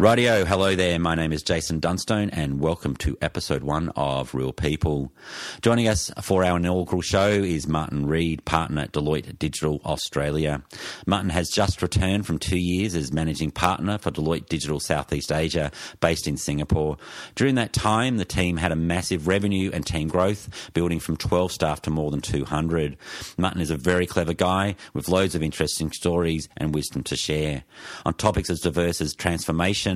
Radio, hello there. My name is Jason Dunstone, and welcome to episode one of Real People. Joining us for our inaugural show is Martin Reed, partner at Deloitte Digital Australia. Martin has just returned from two years as managing partner for Deloitte Digital Southeast Asia, based in Singapore. During that time, the team had a massive revenue and team growth, building from 12 staff to more than 200. Martin is a very clever guy with loads of interesting stories and wisdom to share. On topics as diverse as transformation,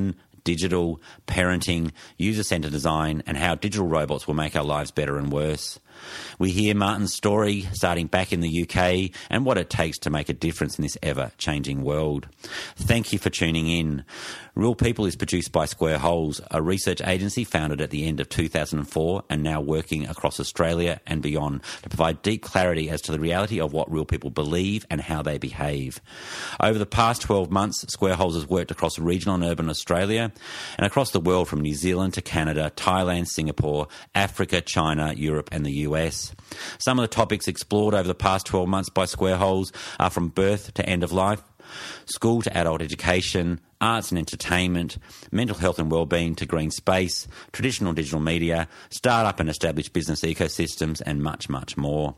digital, parenting, user centered design, and how digital robots will make our lives better and worse. We hear Martin's story starting back in the UK and what it takes to make a difference in this ever changing world. Thank you for tuning in. Real People is produced by Square Holes, a research agency founded at the end of 2004 and now working across Australia and beyond to provide deep clarity as to the reality of what real people believe and how they behave. Over the past 12 months, Square Holes has worked across regional and urban Australia and across the world from New Zealand to Canada, Thailand, Singapore, Africa, China, Europe, and the US. Some of the topics explored over the past 12 months by Square Holes are from birth to end of life, school to adult education, arts and entertainment, mental health and well-being to green space, traditional digital media, start-up and established business ecosystems, and much, much more.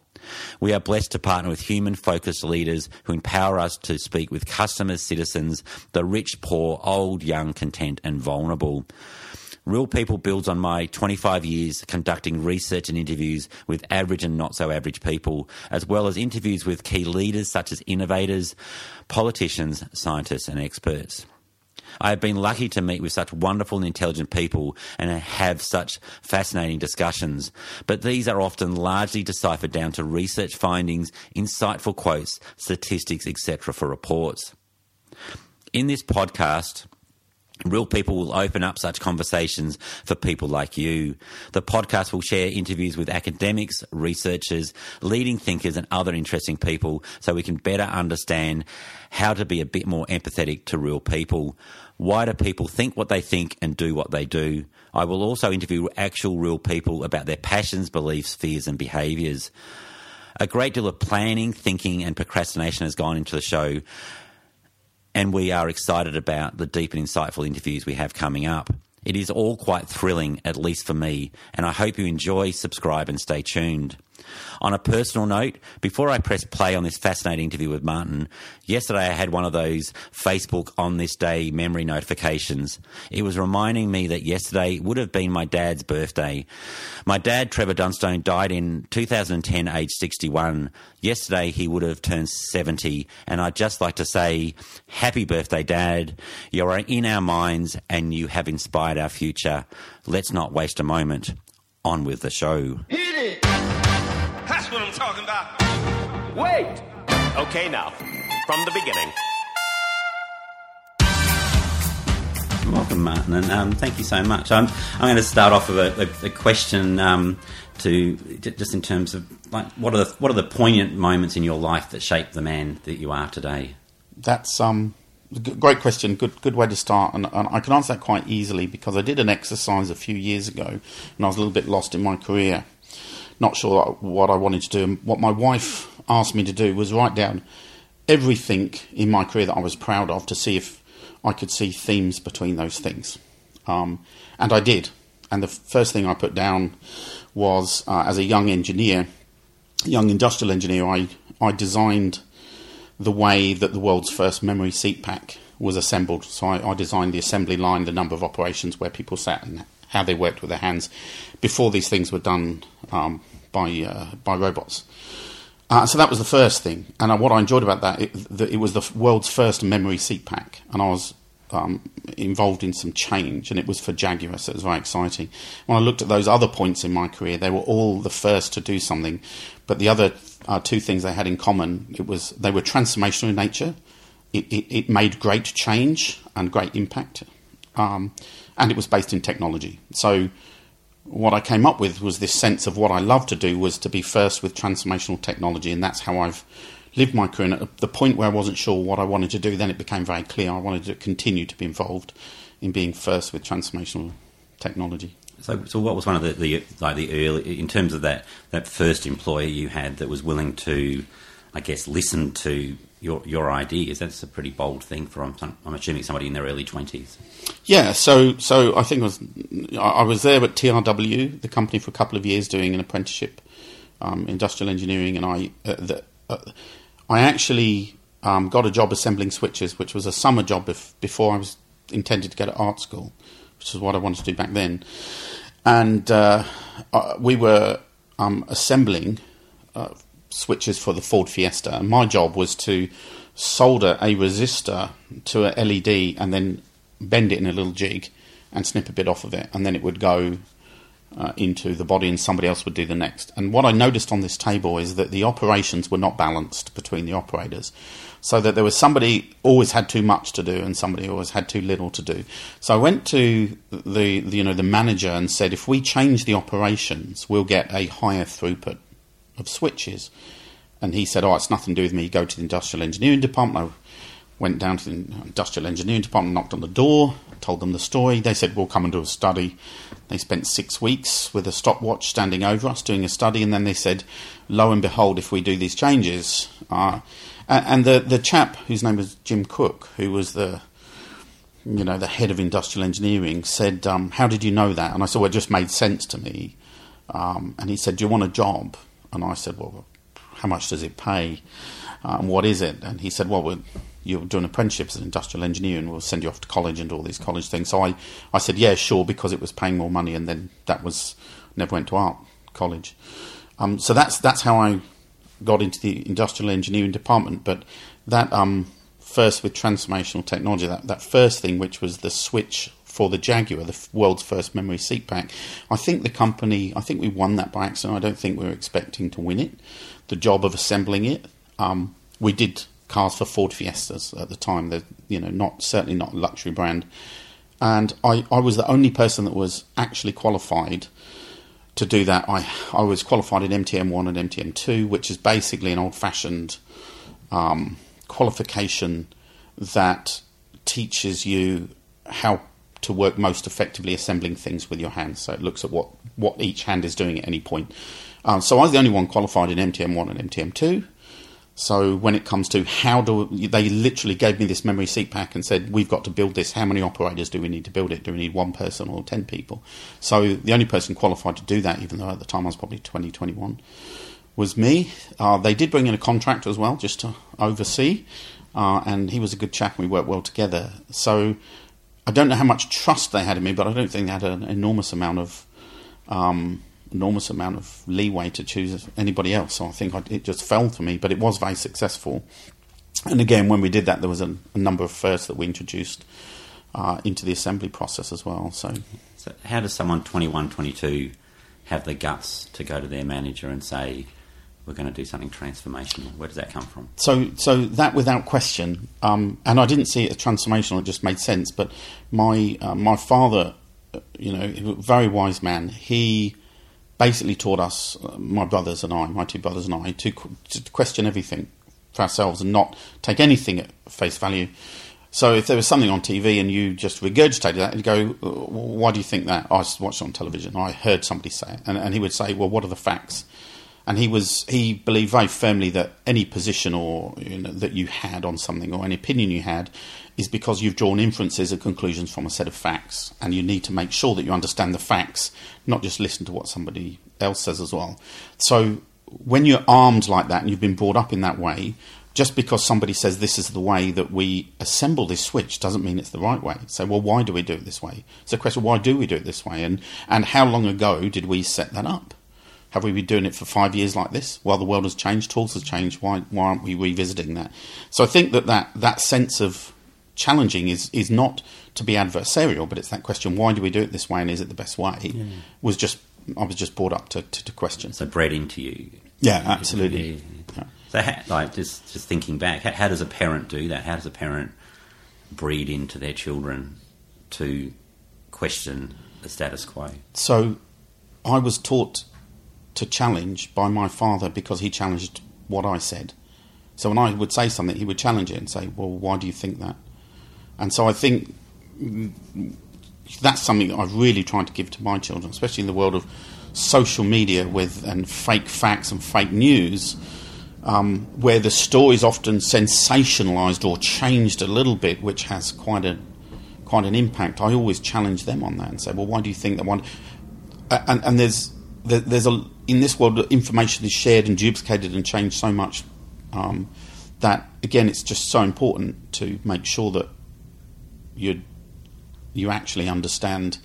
We are blessed to partner with human-focused leaders who empower us to speak with customers, citizens, the rich, poor, old, young, content, and vulnerable. Real People builds on my 25 years conducting research and interviews with average and not so average people, as well as interviews with key leaders such as innovators, politicians, scientists, and experts. I have been lucky to meet with such wonderful and intelligent people and have such fascinating discussions, but these are often largely deciphered down to research findings, insightful quotes, statistics, etc. for reports. In this podcast, Real people will open up such conversations for people like you. The podcast will share interviews with academics, researchers, leading thinkers, and other interesting people so we can better understand how to be a bit more empathetic to real people. Why do people think what they think and do what they do? I will also interview actual real people about their passions, beliefs, fears, and behaviours. A great deal of planning, thinking, and procrastination has gone into the show and we are excited about the deep and insightful interviews we have coming up. It is all quite thrilling, at least for me, and I hope you enjoy, subscribe, and stay tuned. On a personal note, before I press play on this fascinating interview with Martin, yesterday I had one of those Facebook on this day memory notifications. It was reminding me that yesterday would have been my dad's birthday. My dad, Trevor Dunstone, died in 2010, aged 61. Yesterday he would have turned 70, and I'd just like to say, Happy birthday, Dad. You are in our minds and you have inspired our future. Let's not waste a moment. On with the show. Hit it! That's what I'm talking about. Wait! Okay, now, from the beginning. Welcome, Martin, and um, thank you so much. I'm, I'm going to start off with a, a, a question um, to just in terms of like what are the what are the poignant moments in your life that shape the man that you are today? That's um, great question. Good good way to start, and, and I can answer that quite easily because I did an exercise a few years ago, and I was a little bit lost in my career, not sure what I wanted to do. And what my wife asked me to do was write down everything in my career that I was proud of to see if I could see themes between those things. Um, and I did. And the first thing I put down was uh, as a young engineer, young industrial engineer, I, I designed the way that the world's first memory seat pack was assembled. So I, I designed the assembly line, the number of operations where people sat, in and how they worked with their hands before these things were done um, by uh, by robots. Uh, so that was the first thing, and uh, what I enjoyed about that, it, the, it was the world's first memory seat pack, and I was um, involved in some change, and it was for Jaguar, so it was very exciting. When I looked at those other points in my career, they were all the first to do something, but the other uh, two things they had in common, it was they were transformational in nature. It, it, it made great change and great impact, um, and it was based in technology. So what I came up with was this sense of what I love to do was to be first with transformational technology, and that's how I've lived my career. And at the point where I wasn't sure what I wanted to do, then it became very clear I wanted to continue to be involved in being first with transformational technology. So, so what was one of the, the like the early in terms of that that first employer you had that was willing to I guess, listen to your your ideas. That's a pretty bold thing for I'm, I'm assuming somebody in their early twenties. Yeah, so so I think I was I was there at TRW, the company, for a couple of years doing an apprenticeship, um, industrial engineering, and I uh, the, uh, I actually um, got a job assembling switches, which was a summer job bef- before I was intended to go to art school, which is what I wanted to do back then, and uh, uh, we were um, assembling uh, switches for the Ford Fiesta, and my job was to solder a resistor to a LED and then bend it in a little jig and snip a bit off of it, and then it would go uh, into the body, and somebody else would do the next. And what I noticed on this table is that the operations were not balanced between the operators, so that there was somebody always had too much to do, and somebody always had too little to do. So I went to the, the you know the manager and said, if we change the operations, we'll get a higher throughput of switches. And he said, "Oh, it's nothing to do with me. Go to the industrial engineering department." I went down to the industrial engineering department, knocked on the door, told them the story. They said, "We'll come and do a study." They spent six weeks with a stopwatch standing over us doing a study, and then they said, "Lo and behold, if we do these changes," uh, and the the chap whose name was Jim Cook, who was the you know the head of industrial engineering, said, um, "How did you know that?" And I said, "Well, it just made sense to me." Um, and he said, "Do you want a job?" And I said, "Well, how much does it pay? Uh, and what is it?" And he said, "Well, you're doing an apprenticeship as an industrial engineer, and we'll send you off to college and all these college things." So I, I said, "Yeah, sure," because it was paying more money, and then that was never went to art college. Um, so that's that's how I got into the industrial engineering department. But that um, first with transformational technology, that, that first thing, which was the switch for the Jaguar, the world's first memory seat pack, I think the company, I think we won that by accident. I don't think we were expecting to win it. The job of assembling it, um, we did cars for Ford Fiestas at the time. They're, you know, not certainly not a luxury brand. And I, I was the only person that was actually qualified to do that, I, I was qualified in MTM1 and MTM2, which is basically an old fashioned um, qualification that teaches you how to work most effectively assembling things with your hands. So it looks at what, what each hand is doing at any point. Um, so I was the only one qualified in MTM1 and MTM2. So when it comes to how do they literally gave me this memory seat pack and said we've got to build this. How many operators do we need to build it? Do we need one person or ten people? So the only person qualified to do that, even though at the time I was probably 20, 21, was me. Uh, they did bring in a contractor as well, just to oversee, uh, and he was a good chap. and We worked well together. So I don't know how much trust they had in me, but I don't think they had an enormous amount of um, enormous amount of leeway to choose anybody else. So I think I, it just fell to me, but it was very successful. And again, when we did that, there was a, a number of firsts that we introduced uh, into the assembly process as well. So, So, how does someone 21, 22 have the guts to go to their manager and say, "We're going to do something transformational"? Where does that come from? so, so that without question, um, and I didn't see it as transformational; it just made sense. But my uh, my father, uh, you know, very wise man. He basically taught us, uh, my brothers and I, my two brothers and I, to, to question everything for ourselves and not take anything at face value. So if there was something on TV and you just regurgitated that, and go, "Uh, "Why do you think that?" I watched it on television. I heard somebody say it, and, and he would say, "Well, what are the facts?" And he was he believed very firmly that any position or you know, that you had on something or any opinion you had is because you've drawn inferences and conclusions from a set of facts, and you need to make sure that you understand the facts, not just listen to what somebody else says as well. So when you're armed like that and you've been brought up in that way, just because somebody says this is the way that we assemble this switch doesn't mean it's the right way. So, well, why do we do it this way? It's a question: why do we do it this way? And and how long ago did we set that up? Have we been doing it for five years like this? Well, the world has changed, tools have changed. Why why aren't we revisiting that? So, I think that that, that sense of challenging is is not to be adversarial, but it's that question: why do we do it this way, and is it the best way? Was just I was just brought up to, to, to question. So bred into you. Yeah, absolutely. Yeah. Yeah. So, how, like, just just thinking back, how, how does a parent do that? How does a parent breed into their children to question the status quo? So I was taught to challenge by my father because he challenged what I said. So when I would say something, he would challenge it and say, "Well, why do you think that?" And so I think that's something that I've really tried to give to my children, especially in the world of social media with and fake facts and fake news. um, where the story is often sensationalized or changed a little bit, which has quite a quite an impact. I always challenge them on that and say, well, why do you think that one? And, and there's there, there's a in this world information is shared and duplicated and changed so much um, that again it's just so important to make sure that you you actually understand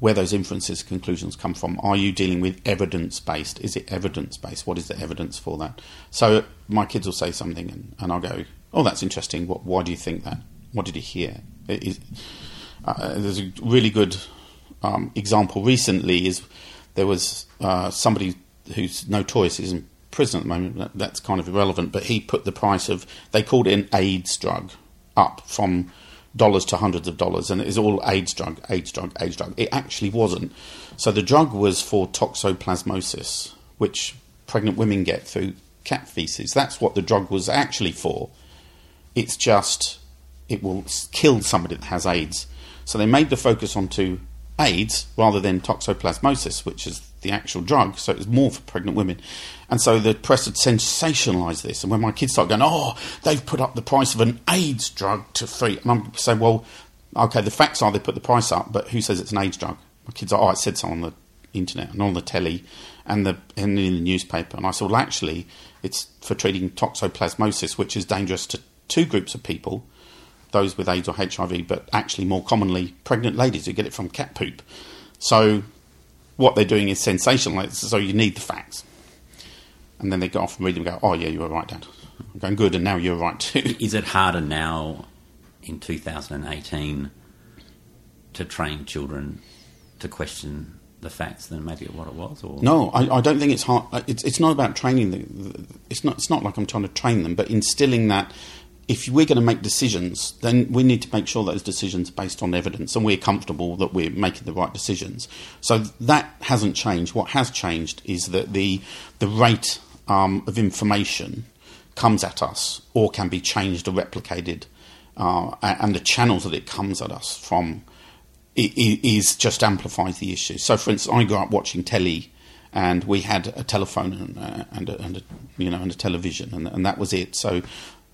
where those inferences conclusions come from. Are you dealing with evidence based is it evidence based what is the evidence for that? So my kids will say something and, and i'll go oh that's interesting. What, why do you think that? What did you hear? Uh, there's a really good um, example recently is there was uh, somebody who's notorious is in prison at the moment. That, that's kind of irrelevant, but he put the price of they called it an AIDS drug up from dollars to hundreds of dollars, and it is all AIDS drug, AIDS drug, AIDS drug. It actually wasn't. So the drug was for toxoplasmosis, which pregnant women get through cat feces. That's what the drug was actually for. It's just it will kill somebody that has AIDS. So they made the focus onto AIDS rather than toxoplasmosis, which is the actual drug. So it was more for pregnant women. And so the press had sensationalised this. And when my kids started going, oh, they've put up the price of an AIDS drug to free. And I'm saying, well, okay, the facts are they put the price up, but who says it's an AIDS drug? My kids are, oh, it said so on the internet and on the telly and, the, and in the newspaper. And I said, well, actually, it's for treating toxoplasmosis, which is dangerous to two groups of people those with AIDS or HIV, but actually more commonly pregnant ladies who get it from cat poop. So what they're doing is sensational. So you need the facts. And then they go off and read them and go, oh, yeah, you were right, Dad. I'm going, good, and now you're right too. Is it harder now in 2018 to train children to question the facts than maybe what it was? Or? No, I, I don't think it's hard. Uh, it's, it's not about training. The, it's not. It's not like I'm trying to train them, but instilling that if we're going to make decisions, then we need to make sure those decisions are based on evidence and we're comfortable that we're making the right decisions. So that hasn't changed. What has changed is that the, the rate um, of information comes at us or can be changed or replicated, uh, and the channels that it comes at us from is just amplifies the issue. So, for instance, I grew up watching telly and we had a telephone and, uh, and, a, and a, you know and a television and, and that was it. So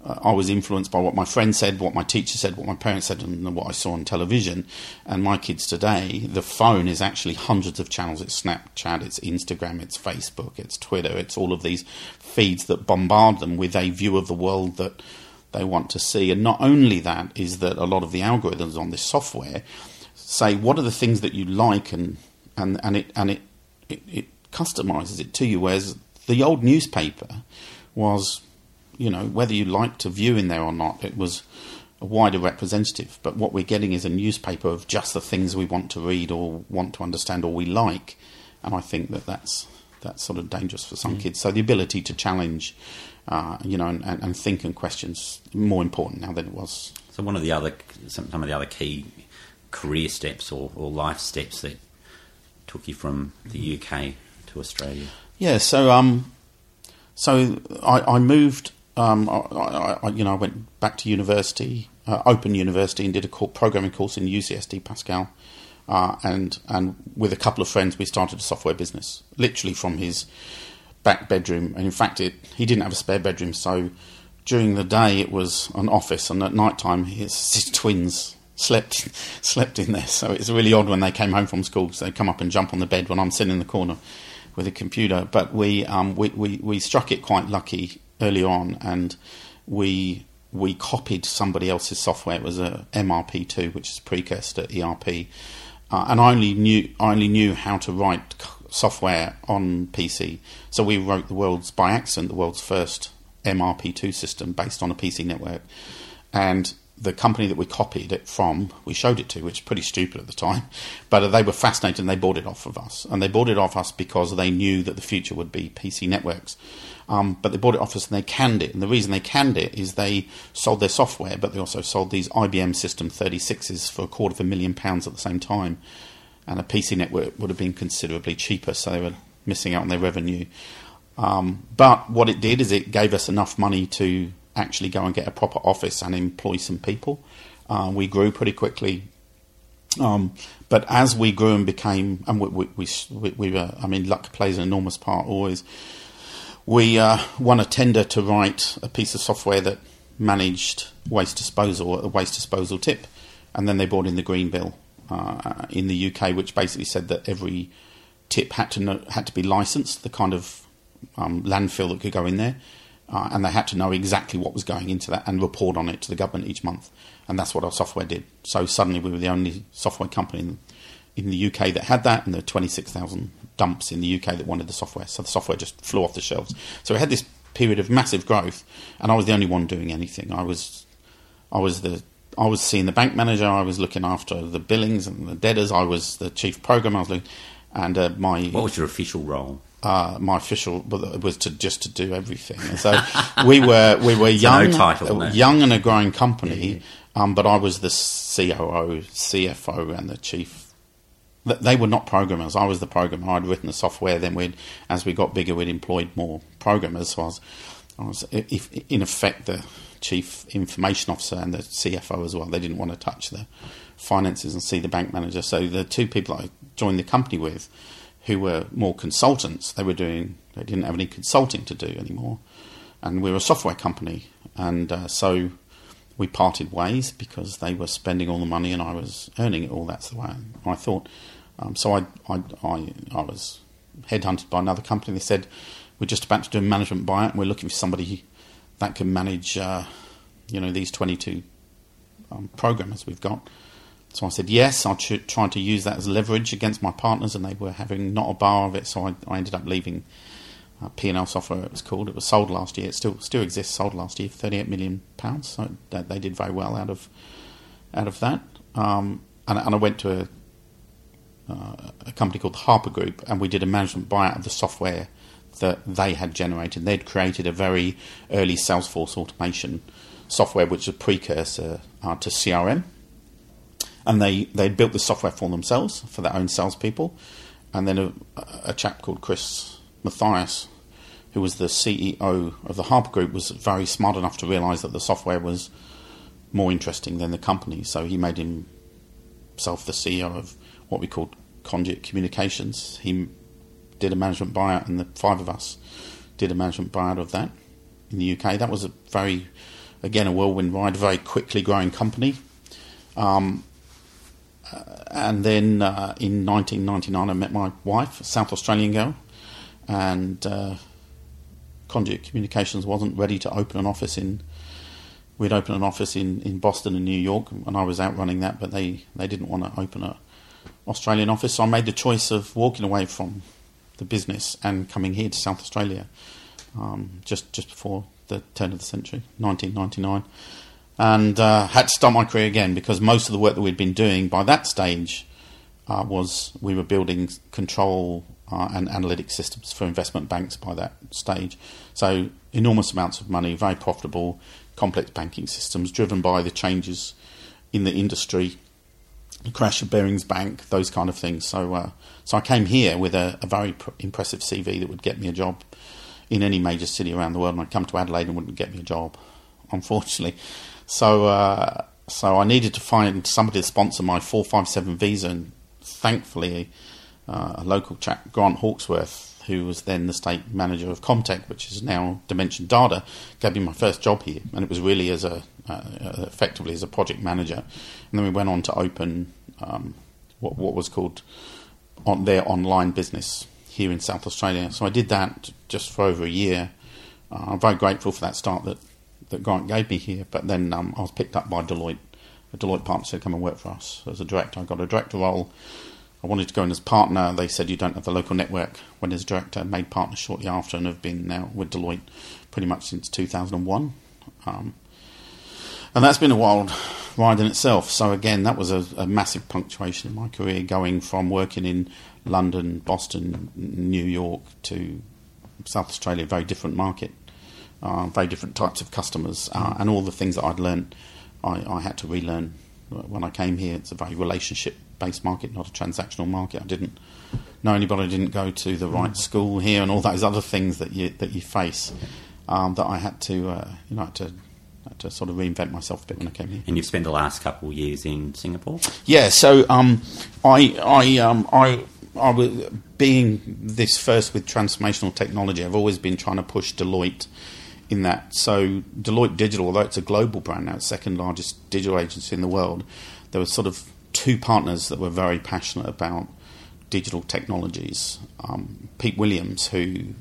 Uh, I was influenced by what my friends said, what my teacher said, what my parents said, and what I saw on television. And my kids today, the phone is actually hundreds of channels. It's Snapchat, it's Instagram, it's Facebook, it's Twitter, it's all of these feeds that bombard them with a view of the world that they want to see. And not only that, is that a lot of the algorithms on this software say what are the things that you like, and and and it and it it, it customizes it to you. Whereas the old newspaper was you know, whether you liked a view in there or not, it was a wider representative. But what we're getting is a newspaper of just the things we want to read or want to understand or we like. And I think that that's that's sort of dangerous for some mm. kids. So the ability to challenge, uh, you know, and, and, think and questions more important now than it was. So one of the other some, some of the other key career steps or, or life steps that took you from the UK to Australia. Yeah. So um, so I, I moved um, I, I, you know, I went back to university, uh, Open University, and did a programming course in UCSD Pascal. Uh, and and with a couple of friends, we started a software business, literally from his back bedroom. And in fact, it, he didn't have a spare bedroom, so during the day it was an office, and at night time his, his twins slept slept in there. So it's really odd when they came home from school. So they come up and jump on the bed when I'm sitting in the corner with a computer. But we um, we, we, we struck it quite lucky early on, and we we copied somebody else's software. It was a MRP2, which is precursor to ERP, uh, and I only knew I only knew how to write software on PC. So we wrote the world's by accident the world's first MRP2 system based on a PC network, and the company that we copied it from, we showed it to, which was pretty stupid at the time, but they were fascinated and they bought it off of us. And they bought it off us because they knew that the future would be PC networks. Um, but they bought it off us and they canned it. And the reason they canned it is they sold their software, but they also sold these IBM System 36s for a quarter of a million pounds at the same time. And a PC network would have been considerably cheaper, so they were missing out on their revenue. Um, but what it did is it gave us enough money to actually go and get a proper office and employ some people. Uh, we grew pretty quickly. Um, but as we grew and became, and we, we, we, we, were, I mean, luck plays an enormous part always we uh, won a tender to write a piece of software that managed waste disposal, at a waste disposal tip, and then they brought in the Green Bill uh, in the UK, which basically said that every tip had to know, had to be licensed, the kind of um, landfill that could go in there, uh, and they had to know exactly what was going into that and report on it to the government each month, and that's what our software did. So suddenly we were the only software company in, the UK that had that, and there were twenty six thousand dumps in the UK that wanted the software. So the software just flew off the shelves. So we had this period of massive growth, and I was the only one doing anything. I was, I was the I was seeing the bank manager. I was looking after the billings and the debtors. I was the chief programmer. I was looking, and uh, my What was your official role? uh, my official was to just to do everything. And so we were we were young, title, uh, young and a growing company. Um, but I was the COO, CFO, and the chief. Th- They were not programmers. I was the programmer. I'd written the software. Then we'd, as we got bigger, we'd employed more programmers. So I was, I was if, in effect the chief information officer and the CFO as well. They didn't want to touch the finances and see the bank manager. So the two people I joined the company with, who were more consultants, they were doing. They didn't have any consulting to do anymore, and we were a software company, and uh, so we parted ways because they were spending all the money and I was earning it all. That's the way I thought. Um, so I, I, I, I was headhunted by another company. They said we're just about to do a management buyout and we're looking for somebody that can manage, uh, you know, these 22 um, programmers we've got. So I said yes. I tried to use that as leverage against my partners, and they were having not a bar of it. So I, I ended up leaving uh, P&L software. It was called. It was sold last year. It still still exists. Sold last year for 38 million pounds. So that, they did very well out of out of that. Um, and, and I went to a, uh, a company called the Harper Group, and we did a management buyout of the software that they had generated. They'd created a very early Salesforce automation software, which was a precursor uh, to CRM. And they they built the software for themselves for their own salespeople, and then a, a chap called Chris Matthias, who was the CEO of the Harper Group, was very smart enough to realise that the software was more interesting than the company. So he made himself the CEO of what we called Conduit Communications. He did a management buyout, and the five of us did a management buyout of that in the UK. That was a very, again, a whirlwind ride, a very quickly growing company. Um, uh, and then uh, in 1999, I met my wife, a South Australian girl, and uh, Conduit Communications wasn't ready to open an office in. We'd open an office in, in Boston and New York, and I was out running that, but they, they didn't want to open a Australian office, so I made the choice of walking away from the business and coming here to South Australia um, just just before the turn of the century, 1999, and uh, had to start my career again because most of the work that we'd been doing by that stage uh, was we were building control uh, and analytic systems for investment banks by that stage. So enormous amounts of money, very profitable, complex banking systems driven by the changes in the industry the crash of Barings Bank, those kind of things. So, uh, so I came here with a, a very pr- impressive CV that would get me a job in any major city around the world, and I'd come to Adelaide and wouldn't get me a job, unfortunately. So, uh, so I needed to find somebody to sponsor my four five seven visa, and thankfully, uh, a local chap, Grant Hawksworth, who was then the state manager of Comtech, which is now Dimension Data, gave me my first job here, and it was really as a uh, effectively as a project manager. And then we went on to open um, what, what was called on their online business here in South Australia. So I did that just for over a year. Uh, I'm very grateful for that start that, that Grant gave me here. But then um, I was picked up by Deloitte. A Deloitte partner said, "Come and work for us as a director." I got a director role. I wanted to go in as partner. They said you don't have the local network. Went as director, made partner shortly after, and have been now with Deloitte pretty much since 2001. Um, and that's been a wild ride in itself. So again, that was a, a, massive punctuation in my career, going from working in London, Boston, New York to South Australia, very different market, uh, very different types of customers, uh, and all the things that I'd learned, I, I, had to relearn when I came here. It's a very relationship-based market, not a transactional market. I didn't know anybody, I didn't go to the right school here, and all those other things that you that you face. Um, that I had to, uh, you know, to to sort of reinvent myself a bit when I came here. And you've spent the last couple of years in Singapore. Yeah, so um, I I um, I I was being this first with transformational technology. I've always been trying to push Deloitte in that. So Deloitte Digital, although it's a global brand now, it's second largest digital agency in the world. There was sort of two partners that were very passionate about digital technologies. Um, Pete Williams, who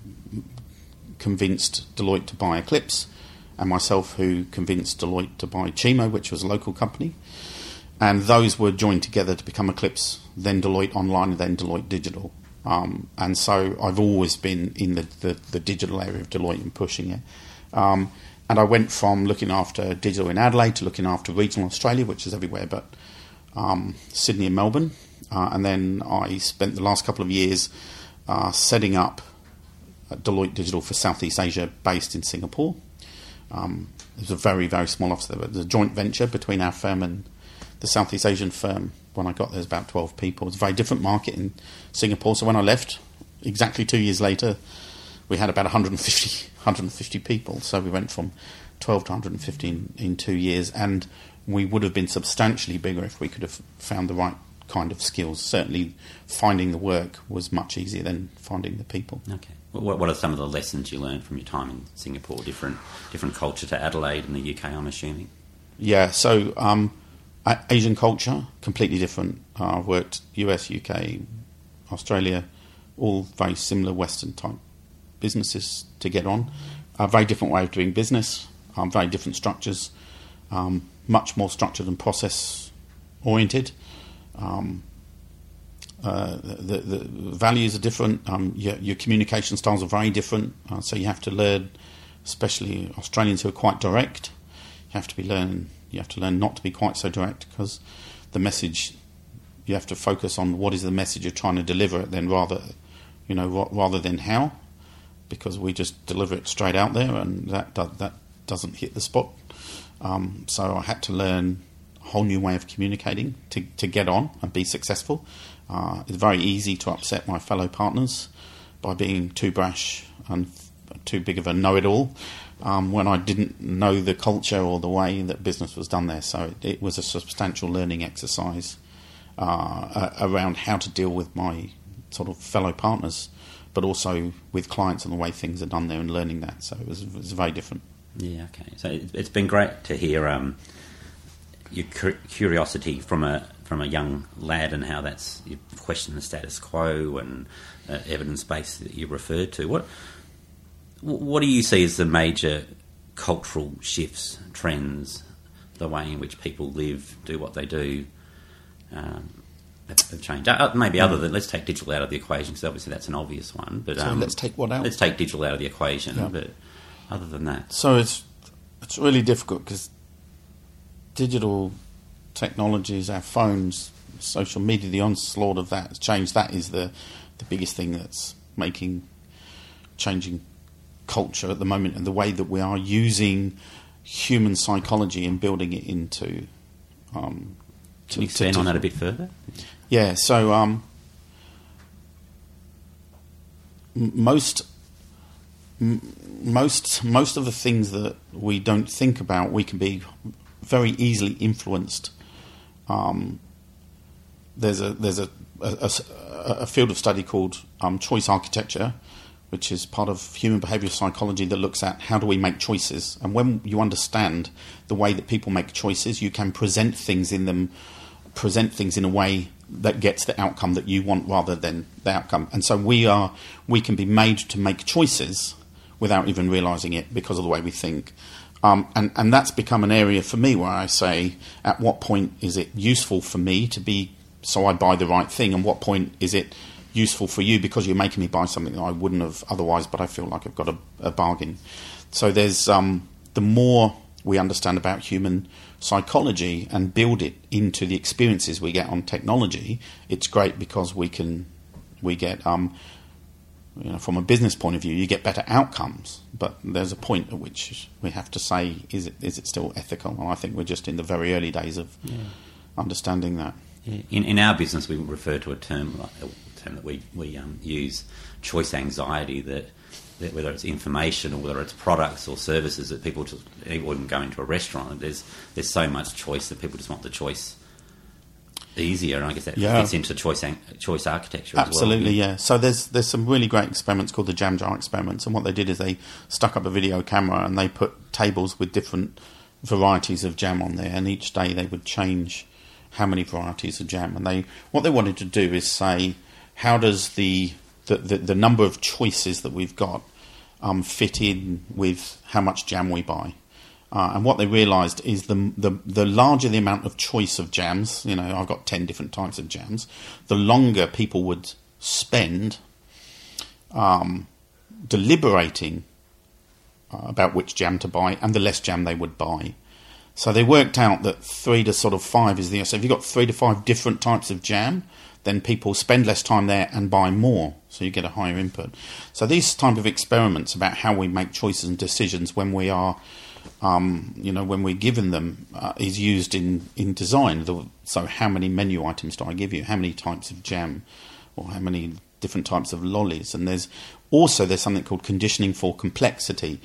convinced Deloitte to buy Eclipse, and myself, who convinced Deloitte to buy Chimo, which was a local company. And those were joined together to become Eclipse, then Deloitte Online, then Deloitte Digital. Um, and so I've always been in the, the, the, digital area of Deloitte and pushing it. Um, and I went from looking after digital in Adelaide to looking after regional Australia, which is everywhere but um, Sydney and Melbourne. Uh, and then I spent the last couple of years uh, setting up Deloitte Digital for Southeast Asia based in Singapore. Um, it was a very, very small office. There was a joint venture between our firm and the Southeast Asian firm. When I got there, was about 12 people. It was a very different market in Singapore. So when I left, exactly two years later, we had about 150, 150 people. So we went from 12 to 150 in, in two years. And we would have been substantially bigger if we could have found the right kind of skills. Certainly, finding the work was much easier than finding the people. Okay. What, what are some of the lessons you learned from your time in Singapore? Different, different culture to Adelaide and the UK, I'm assuming. Yeah. So um, Asian culture completely different. Uh, I've worked US, UK, Australia, all very similar Western type businesses to get on. A very different way of doing business. Um, very different structures. Um, much more structured and process oriented. Um, uh, the, the, values are different. Um, your, your, communication styles are very different. Uh, so you have to learn, especially Australians who are quite direct. You have to be learn. You have to learn not to be quite so direct because the message. You have to focus on what is the message you're trying to deliver, then rather, you know, rather than how, because we just deliver it straight out there, and that that doesn't hit the spot. Um, so I had to learn a whole new way of communicating to, to get on and be successful. Uh, it's very easy to upset my fellow partners by being too brash and too big of a know it all um, when I didn't know the culture or the way that business was done there. So it, it was a substantial learning exercise uh, around how to deal with my sort of fellow partners, but also with clients and the way things are done there and learning that. So it was, it was very different. Yeah, okay. So it's been great to hear um, your curiosity from a from a young lad and how that's you question the status quo and uh, evidence base that you referred to. What what do you see as the major cultural shifts, trends, the way in which people live, do what they do? Um, have changed. Uh, maybe other than let's take digital out of the equation because obviously that's an obvious one. But so um, let's take what out? Let's take digital out of the equation. Yeah. But other than that, so it's it's really difficult because digital technologies, our phones, social media, the onslaught of that has changed. That is the the biggest thing that's making changing culture at the moment and the way that we are using human psychology and building it into. Um, Can you expand on that a bit further? Yeah. So um, most most most of the things that we don't think about, we can be very easily influenced um, there's a there's a, a, a, field of study called um, choice architecture, which is part of human behavioral psychology that looks at how do we make choices. And when you understand the way that people make choices, you can present things in them, present things in a way that gets the outcome that you want rather than the outcome. And so we are we can be made to make choices without even realizing it because of the way we think. Um, and, and that's become an area for me where I say, at what point is it useful for me to be so I buy the right thing, and what point is it useful for you because you're making me buy something that I wouldn't have otherwise, but I feel like I've got a, a bargain. So there's um, the more we understand about human psychology and build it into the experiences we get on technology, it's great because we can we get um, you know, from a business point of view, you get better outcomes. But there's a point at which we have to say, is it is it still ethical? And I think we're just in the very early days of yeah. understanding that. Yeah. In, in our business, we refer to a term, a term that we we um, use, choice anxiety. That, that whether it's information or whether it's products or services that people just wouldn't go into a restaurant. There's there's so much choice that people just want the choice easier, and I guess that Yeah. fits into choice choice architecture. as well. Absolutely, yeah. So there's there's some really great experiments called the jam jar experiments, and what they did is they stuck up a video camera and they put tables with different varieties of jam on there, and each day they would change how many varieties of jam. And they what they wanted to do is say how does the the, the, the number of choices that we've got um, fit in with how much jam we buy. Uh, and what they realised is the, the the larger the amount of choice of jams, you know, I've got ten different types of jams, the longer people would spend um, deliberating uh, about which jam to buy, and the less jam they would buy. So they worked out that three to sort of five is the so if you've got three to five different types of jam, then people spend less time there and buy more, so you get a higher input. So these type of experiments about how we make choices and decisions when we are, um, you know, when we're given them, uh, is used in in design. The, so how many menu items do I give you? How many types of jam, or how many different types of lollies? And there's also there's something called conditioning for complexity.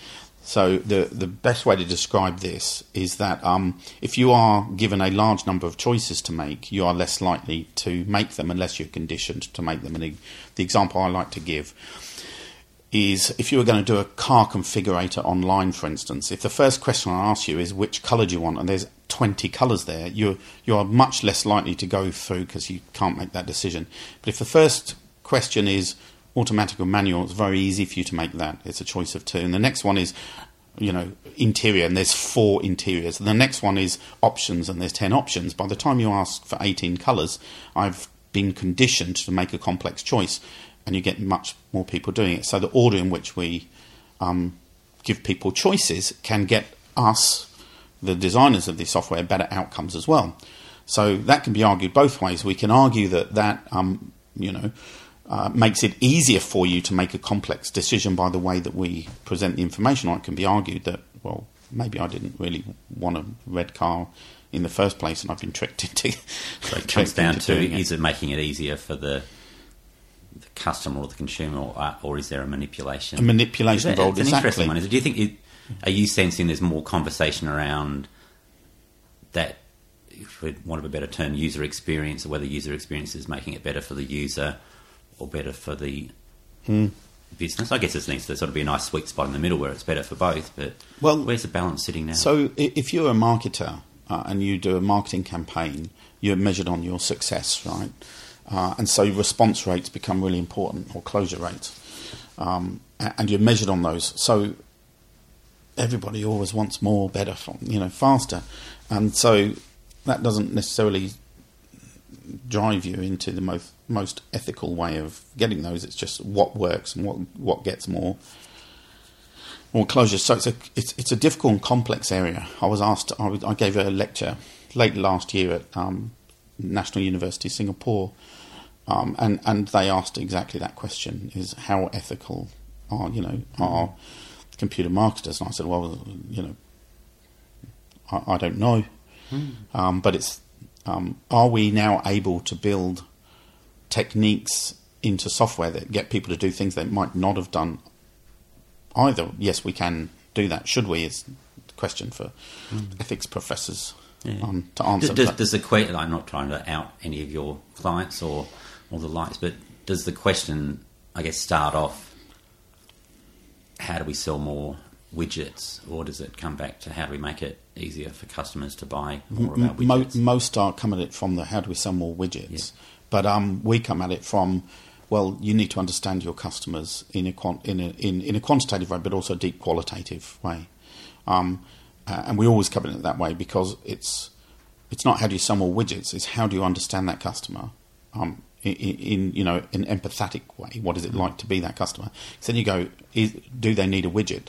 So the the best way to describe this is that um, if you are given a large number of choices to make, you are less likely to make them unless you're conditioned to make them. And the, the example I like to give is if you were going to do a car configurator online, for instance, if the first question I ask you is which colour do you want, and there's 20 colours there, you you are much less likely to go through because you can't make that decision. But if the first question is automatic or manual, it's very easy for you to make that. It's a choice of two. And the next one is, you know, interior, and there's four interiors. And the next one is options, and there's 10 options. By the time you ask for 18 colours, I've been conditioned to make a complex choice, and you get much more people doing it. So the order in which we um, give people choices can get us, the designers of the software, better outcomes as well. So that can be argued both ways. We can argue that that, um, you know, uh, makes it easier for you to make a complex decision by the way that we present the information, or it can be argued that, well, maybe I didn't really want a red car in the first place, and I've been tricked into. So it comes down to doing it. is it making it easier for the the customer or the consumer, or, uh, or is there a manipulation? A manipulation Is that- involved, It's an interesting one. Is it? Do you think? It, are you sensing there's more conversation around that? For want of a better term, user experience, or whether user experience is making it better for the user or better for the business. I guess it needs to sort of be a nice sweet spot in the middle where it's better for both. But Well, where's the balance sitting now? So, if you're a marketer uh, and you do a marketing campaign, you're measured on your success, right? Uh, and so response rates become really important, or closure rates, um, and you're measured on those. So everybody always wants more, better, you know, faster, and so that doesn't necessarily drive you into the most most ethical way of getting those. It's just what works and what what gets more more closure. So it's a it's, it's a difficult and complex area. I was asked. I, I gave a lecture late last year at um, National University Singapore, um, and and they asked exactly that question: is how ethical are you know are computer marketers? And I said, well, you know, I, I don't know, um, but it's um, are we now able to build techniques into software that get people to do things they might not have done either. Yes, we can do that. Should we? Is the question for ethics professors Yeah. um, to answer. Does, does, does the question? I'm not trying to out any of your clients or or the likes, but does the question, I guess, start off? How do we sell more widgets, or does it come back to how do we make it easier for customers to buy more of our widgets? most are coming at it from the how do we sell more widgets, Yeah. but um, we come at it from well, you need to understand your customers in a quan- in a in, in a quantitative way, but also a deep qualitative way, um, uh, and we always come at it that way because it's it's not how do you sell more widgets, it's how do you understand that customer. Um, in, in you know an empathetic way, what is it like to be that customer? 'Cause then you go, is, do they need a widget,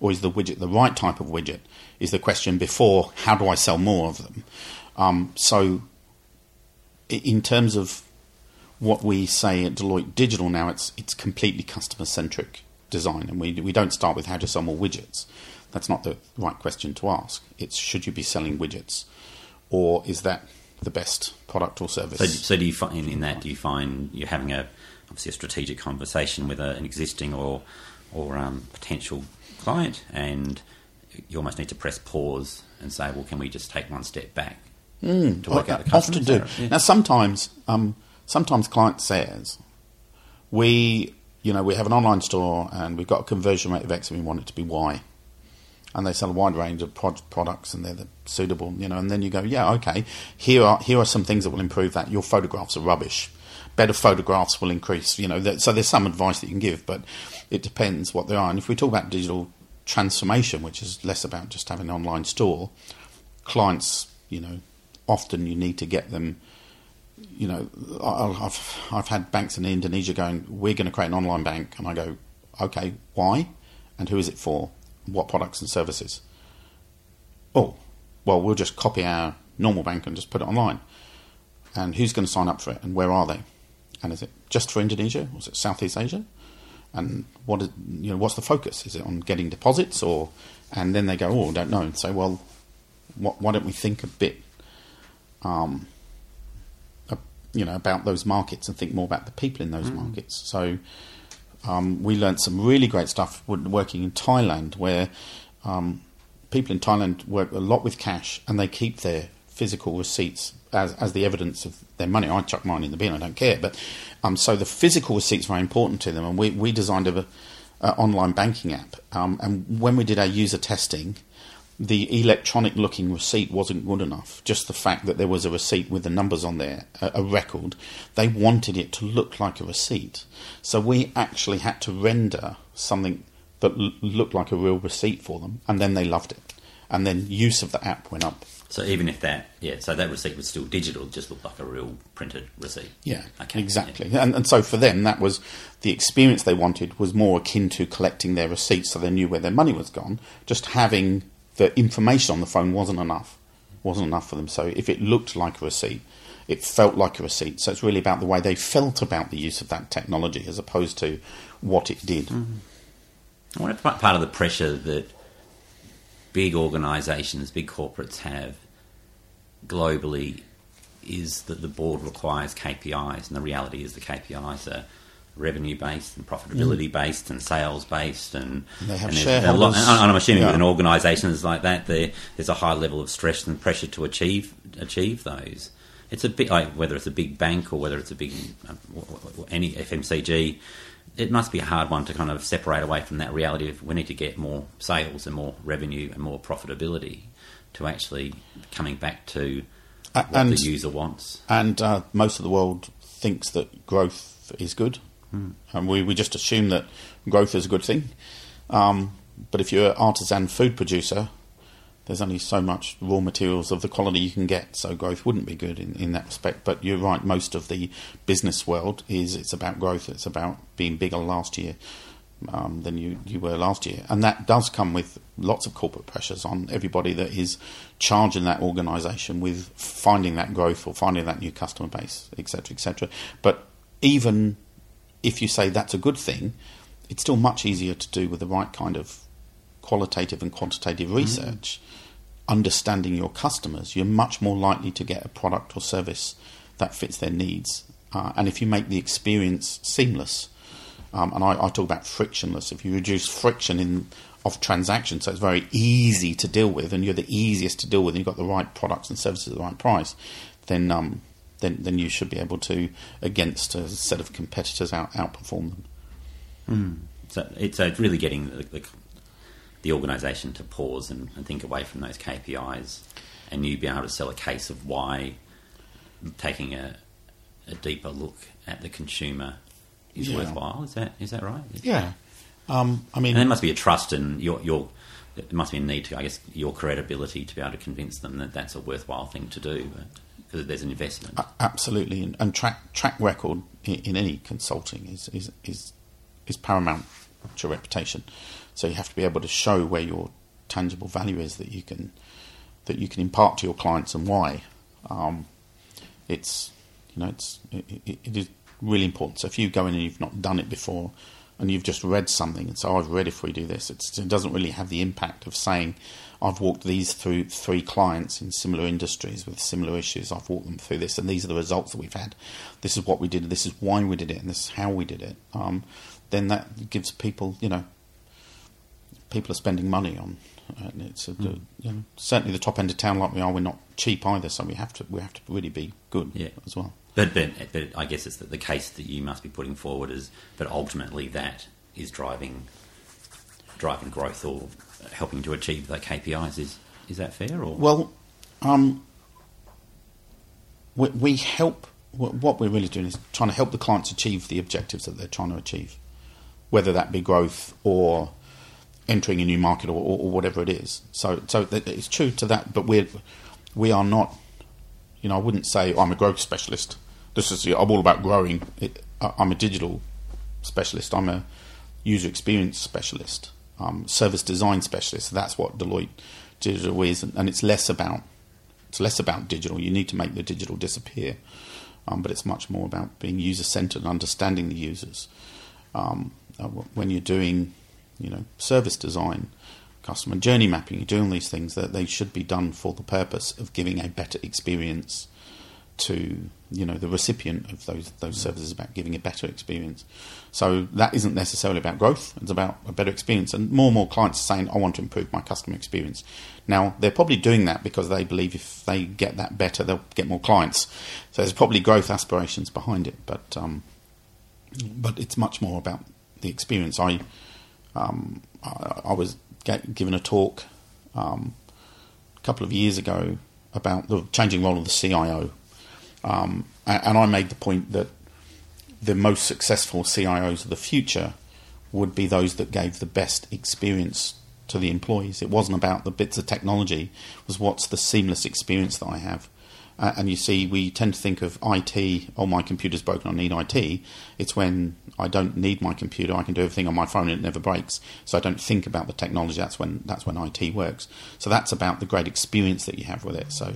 or is the widget the right type of widget? Is the question before how do I sell more of them? Um, so, in terms of what we say at Deloitte Digital now, it's it's completely customer centric design, and we we don't start with how to sell more widgets. That's not the right question to ask. It's should you be selling widgets, or is that the best product or service? So, so do you find in, that do you find you're having a obviously a strategic conversation with a, an existing or or um, potential client, and you almost need to press pause and say, well, can we just take one step back to work out the I often do. Right? Now, sometimes, um, sometimes client says, we, you know, we have an online store and we've got a conversion rate of X and we want it to be Y. And they sell a wide range of prod- products and they're the suitable, you know. And then you go, yeah, okay. Here are here are some things that will improve that. Your photographs are rubbish. Better photographs will increase, you know. That, so there's some advice that you can give, but it depends what they are. And if we talk about digital transformation, which is less about just having an online store, clients, you know, often you need to get them. You know, I've I've had banks in Indonesia going, "We're going to create an online bank," and I go, "Okay, why? And who is it for? What products and services?" Oh, well, we'll just copy our normal bank and just put it online. And who's going to sign up for it? And where are they? And is it just for Indonesia? Or is it Southeast Asia? And what is, you know, what's the focus? Is it on getting deposits or? And then they go, oh, I don't know. And say, well, what, why don't we think a bit, um, a, you know, about those markets and think more about the people in those markets? So um, we learned some really great stuff working in Thailand, where um, people in Thailand work a lot with cash and they keep their physical receipts as, as the evidence of their money. I chuck mine in the bin, I don't care. But um, so the physical receipts are very important to them, and we, we designed a, a online banking app. Um, and when we did our user testing, the electronic looking receipt wasn't good enough. Just the fact that there was a receipt with the numbers on there, a, a record, they wanted it to look like a receipt. So we actually had to render something that l- looked like a real receipt for them, and then they loved it. And then use of the app went up. So even if that, yeah, so that receipt was still digital, it just looked like a real printed receipt. Yeah, Okay. exactly. And, and so for them, that was the experience they wanted was more akin to collecting their receipts, so they knew where their money was gone. Just having the information on the phone wasn't enough. Wasn't enough for them. So if it looked like a receipt, it felt like a receipt. So it's really about the way they felt about the use of that technology as opposed to what it did. Mm-hmm. I wonder if part of the pressure that big organisations, big corporates have globally is that the board requires KPIs, and the reality is the KPIs are revenue based and profitability based and sales based, and They have and a lot- shareholders. and I'm assuming Yeah. with an organisations like that, there, there's a high level of stress and pressure to achieve achieve those. It's a bit like whether it's a big bank or whether it's a big uh, any FMCG. It must be a hard one to kind of separate away from that reality of we need to get more sales and more revenue and more profitability to actually coming back to what and- the user wants. and uh, most of the world thinks that growth is good, and we, we just assume that growth is a good thing. Um, but if you're an artisan food producer, there's only so much raw materials of the quality you can get, so growth wouldn't be good in, in that respect. But you're right, most of the business world is it's about growth. It's about being bigger last year um, than you, you were last year, and that does come with lots of corporate pressures on everybody that is charging that organisation with finding that growth or finding that new customer base, etc., etc. But even if you say that's a good thing, it's still much easier to do with the right kind of qualitative and quantitative research, understanding your customers, you're much more likely to get a product or service that fits their needs. Uh, and if you make the experience seamless, um, and I, I talk about frictionless, if you reduce friction in of transactions, so it's very easy to deal with, and you're the easiest to deal with, and you've got the right products and services at the right price, then um, then then you should be able to, against a set of competitors, out outperform them. So it's, it's really getting the, the, the organisation to pause and, and think away from those KPIs, and you be able to sell a case of why taking a, a deeper look at the consumer is Yeah. worthwhile. Is that is that right? Yeah, um, I mean, And there must be a trust and your your. There must be a need to, I guess, your credibility to be able to convince them that that's a worthwhile thing to do, because there's an investment. A- Absolutely, and, and track track record in, in any consulting is, is is is paramount to reputation. So you have to be able to show where your tangible value is that you can that you can impart to your clients and why. Um, it's you know it's it, it, it is really important. So if you go in and you've not done it before, and you've just read something and so I've read if we do this, it doesn't really have the impact of saying I've walked these through three clients in similar industries with similar issues. I've walked them through this, and these are the results that we've had. This is what we did. This is why we did it, and this is how we did it. Um, then that gives people, you know, people are spending money on and it's a, you know, certainly the top end of town like we are. We're not cheap either, so we have to we have to really be good Yeah. as well. But, but, but I guess it's the, the case that you must be putting forward is, but ultimately that is driving driving growth or helping to achieve the KPIs. Is is that fair? Or Well, um, we, we help. What we're really doing is trying to help the clients achieve the objectives that they're trying to achieve, whether that be growth or entering a new market or, or, or whatever it is. So, so it's true to that. But we're we are not. You know, I wouldn't say I'm a growth specialist. This is I'm all about growing. It, I'm a digital specialist. I'm a user experience specialist, um, service design specialist. That's what Deloitte Digital is, and, it's less about it's less about digital. You need to make the digital disappear, um, but it's much more about being user centered and understanding the users. Um, uh, when you're doing, you know, service design, customer journey mapping, you're doing these things that they should be done for the purpose of giving a better experience to you know the recipient of those those services about giving a better experience. So that isn't necessarily about growth; it's about a better experience. And more and more clients are saying, "I want to improve my customer experience." Now they're probably doing that because they believe if they get that better, they'll get more clients. So there's probably growth aspirations behind it, but um, but it's much more about the experience. I um, I, I was ga- given a talk um, a couple of years ago about the changing role of the CIO, um, and I made the point that the most successful CIOs of the future would be those that gave the best experience to the employees. It wasn't about the bits of technology; it was what's the seamless experience that I have. Uh, and you see, we tend to think of IT. Oh, my computer's broken. I need IT. It's when I don't need my computer. I can do everything on my phone and it never breaks. So I don't think about the technology. That's when that's when IT works. So that's about the great experience that you have with it. So,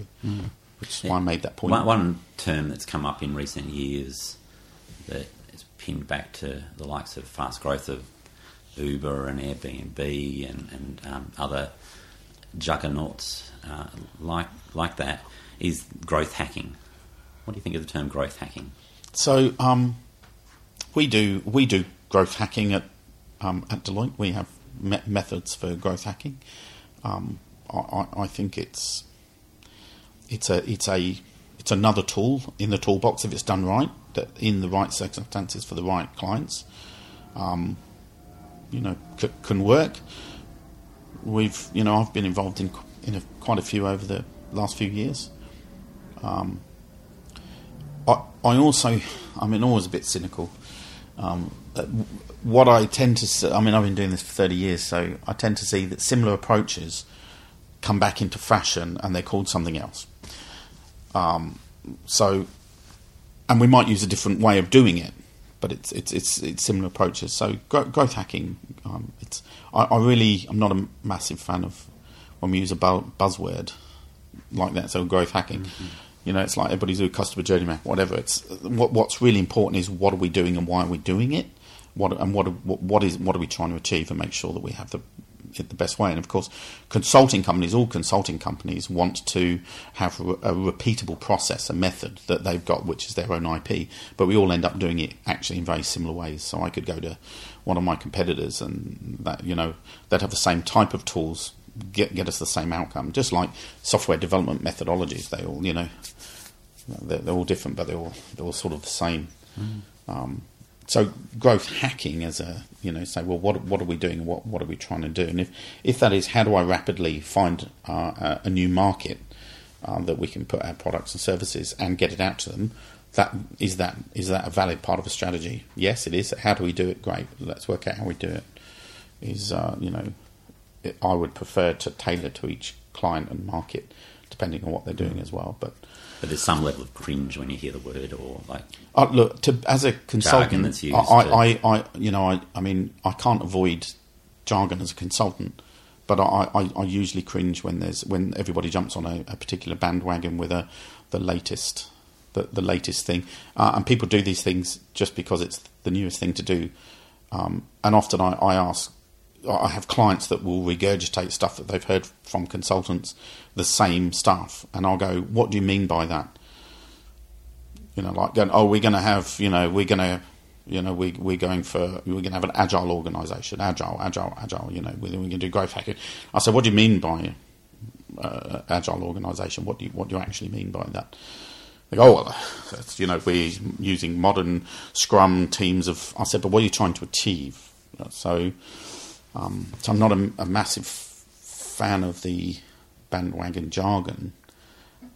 which is why I made that point. One, one term that's come up in recent years that is pinned back to the likes of fast growth of Uber and Airbnb and, and um, other juggernauts uh, like like that is growth hacking. What do you think of the term growth hacking? So um, we do we do growth hacking at um, at Deloitte. We have me- methods for growth hacking. Um, I, I think it's it's a it's a it's another tool in the toolbox if it's done right, that in the right circumstances for the right clients. Um, you know, c- can work. We've you know I've been involved in in a, quite a few over the last few years. Um, I, I also, I mean, always a bit cynical. Um, uh, what I tend to, I mean, I've been doing this for thirty years, so I tend to see that similar approaches come back into fashion, and they're called something else. Um, so, and we might use a different way of doing it, but it's it's it's, it's similar approaches. So, gro- growth hacking, um, it's I, I really, I'm not a massive fan of when we use a bu- buzzword like that. So growth hacking, you know, it's like everybody's doing customer journey map, whatever. It's what, what's really important is what are we doing and why are we doing it, what and what what, what is what are we trying to achieve and make sure that we have the the best way. And of course, consulting companies, all consulting companies want to have a, repeatable process, a method that they've got, which is their own IP. But we all end up doing it actually in very similar ways. So I could go to one of my competitors, and that you know they'd have the same type of tools, get get us the same outcome. Just like software development methodologies, they all you know they're, they're all different, but they're all they're all sort of the same. Um, so growth hacking as a you know say well what what are we doing what what are we trying to do? And if if that is how do I rapidly find uh, a, new market uh, that we can put our products and services and get it out to them that is that is that a valid part of a strategy? Yes it is. How do we do it? Great. Let's work out how we do it. Is uh, you know I would prefer to tailor to each client and market depending on what they're doing as well. But But there's some level of cringe when you hear the word, or like uh, look, to, as a consultant, that's used I, to- I, I, you know, I, I mean, I can't avoid jargon as a consultant, but I, I, I usually cringe when there's when everybody jumps on a, a particular bandwagon with a the latest, the, the latest thing, uh, and people do these things just because it's the newest thing to do, um, and often I, I ask. I have clients that will regurgitate stuff that they've heard from consultants, the same stuff, and I'll go, "What do you mean by that?" you know, like going, oh, we're going to have, you know, we're going to You know, we we're going for we're going to have an agile organisation, agile, agile, agile. You know, we're, we're going to do growth hacking. I said, what do you mean by uh, agile organisation? What do you what do you actually mean by that? They go, oh, well, that's, you know, we're using modern Scrum teams of. I said, but what are you trying to achieve? So, um, so I'm not a, a massive fan of the bandwagon jargon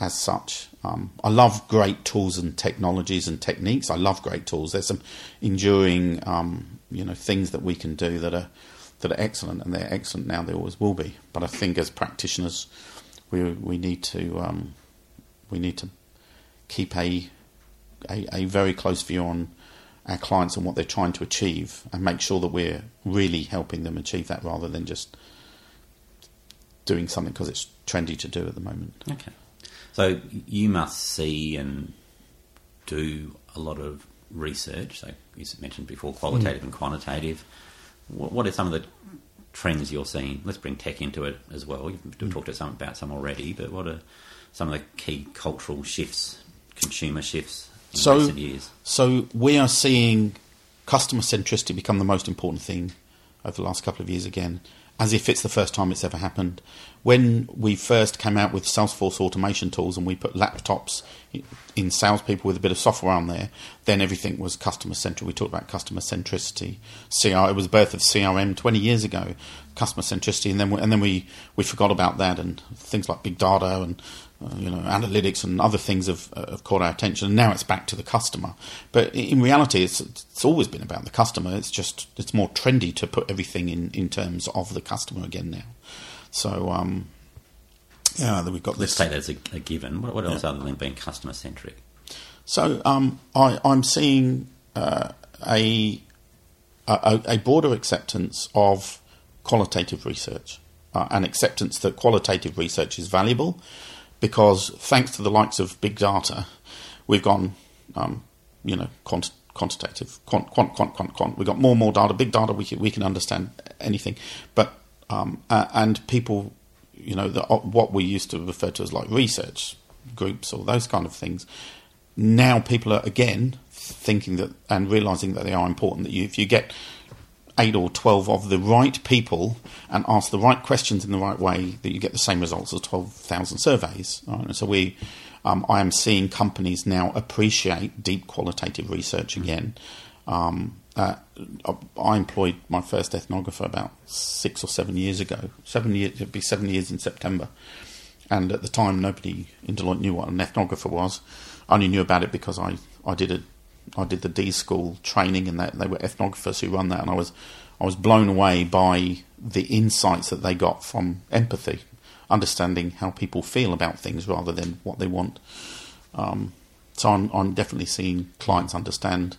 as such. Um, I love great tools and technologies and techniques. I love great tools. There's some enduring, um, you know, things that we can do that are that are excellent, and they're excellent now. They always will be. But I think as practitioners, we we need to um, we need to keep a, a a very close view on our clients and what they're trying to achieve, and make sure that we're really helping them achieve that, rather than just doing something because it's trendy to do at the moment. Okay. So you must see and do a lot of research. So you mentioned before qualitative mm. and quantitative. What, what, are some of the trends you're seeing? Let's bring tech into it as well. You've mm. talked some about some already, but what are some of the key cultural shifts, consumer shifts so, recent years? So we are seeing customer centricity become the most important thing over the last couple of years again as if it's the first time it's ever happened. When we first came out with Salesforce automation tools and we put laptops in salespeople with a bit of software on there, then everything was customer centric. We talked about customer centricity. CR, it was birth of CRM 20 years ago, customer centricity, and then we, and then we, we forgot about that and things like big data and uh, you know, analytics and other things have, uh, have caught our attention. And now it's back to the customer. But in reality, it's, it's always been about the customer. It's just it's more trendy to put everything in, in terms of the customer again now. So um, yeah, we've got. Let's take that as a, a given. What, what else yeah. other than being customer centric? So um, I, am seeing uh, a, a, a broader acceptance of qualitative research. Uh, an acceptance that qualitative research is valuable, because thanks to the likes of big data, we've gone, um, you know, quant- quantitative, quant, quant, quant, quant, quant. We've got more and more data. Big data, we can, we can understand anything. But um, uh, and people, you know, the, uh, what we used to refer to as like research groups or those kind of things. Now people are again thinking that and realizing that they are important. That you, if you get eight or 12 of the right people and ask the right questions in the right way, that you get the same results as 12,000 surveys. Right? So we, um, I am seeing companies now appreciate deep qualitative research again. Um, uh, I employed my first ethnographer about six or seven years ago. Seven years, it'd be seven years in September. And at the time, nobody in Deloitte knew what an ethnographer was. I only knew about it because I, I did a I did the D school training, and that they were ethnographers who run that, and I was I was blown away by the insights that they got from empathy, understanding how people feel about things rather than what they want. Um, so I'm, I'm definitely seeing clients understand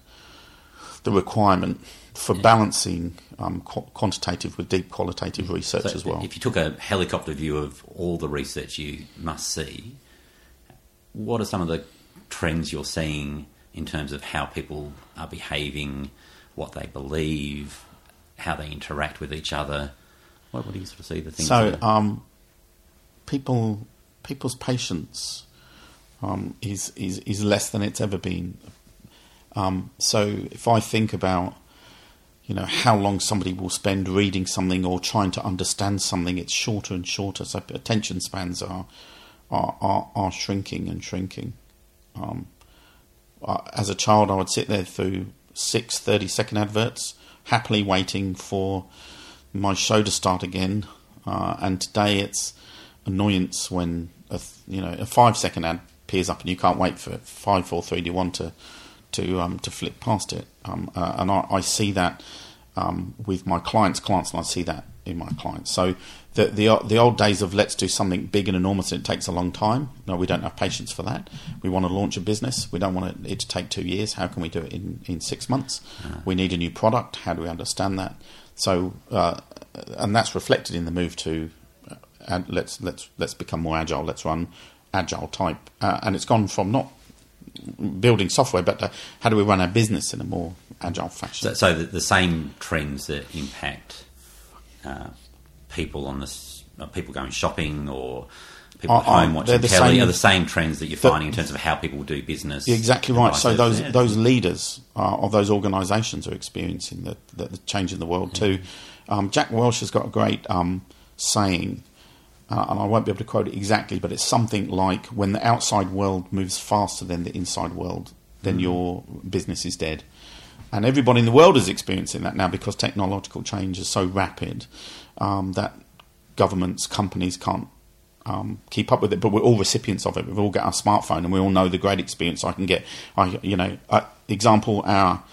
the requirement for balancing um, qu- quantitative with deep qualitative research so as well. If you took a helicopter view of all the research you must see, what are some of the trends you're seeing in terms of how people are behaving, what they believe, how they interact with each other. What, what do you sort of see the things? So, um, people people's patience um, is, is is less than it's ever been. Um, so, if I think about you know how long somebody will spend reading something or trying to understand something, it's shorter and shorter. So attention spans are are are, are shrinking and shrinking. Um, as a child, I would sit there through six 30 second adverts, happily waiting for my show to start again. Uh, and today it's annoyance when a, you know a five second ad appears up and you can't wait for it. Five, four, three. You want to to um, to flip past it? Um, uh, and I, I, see that um, with my clients' clients, and I see that in my clients. So the, the the old days of let's do something big and enormous and it takes a long time. No, we don't have patience for that. We want to launch a business. We don't want it to take two years. How can we do it in, in six months? Uh-huh. We need a new product. How do we understand that? So uh, and that's reflected in the move to uh, let's let's let's become more agile. Let's run agile type, uh, and it's gone from not building software, but how do we run our business in a more agile fashion? So, so the, the, same trends that impact uh, people on this, uh, people going shopping or people at home watching the telly same- are the same trends that you're the- finding in terms of how people do business. You're exactly right. So those Yeah. those leaders uh, of those organisations are experiencing the, the, the change in the world too. Um, Jack Welch has got a great um, saying, uh, and I won't be able to quote it exactly, but it's something like, "When the outside world moves faster than the inside world, then your business is dead." And everybody in the world is experiencing that now because technological change is so rapid um, that governments, companies can't um, keep up with it. But we're all recipients of it. We've all got our smartphone, and we all know the great experience I can get. I, you know, uh, example, our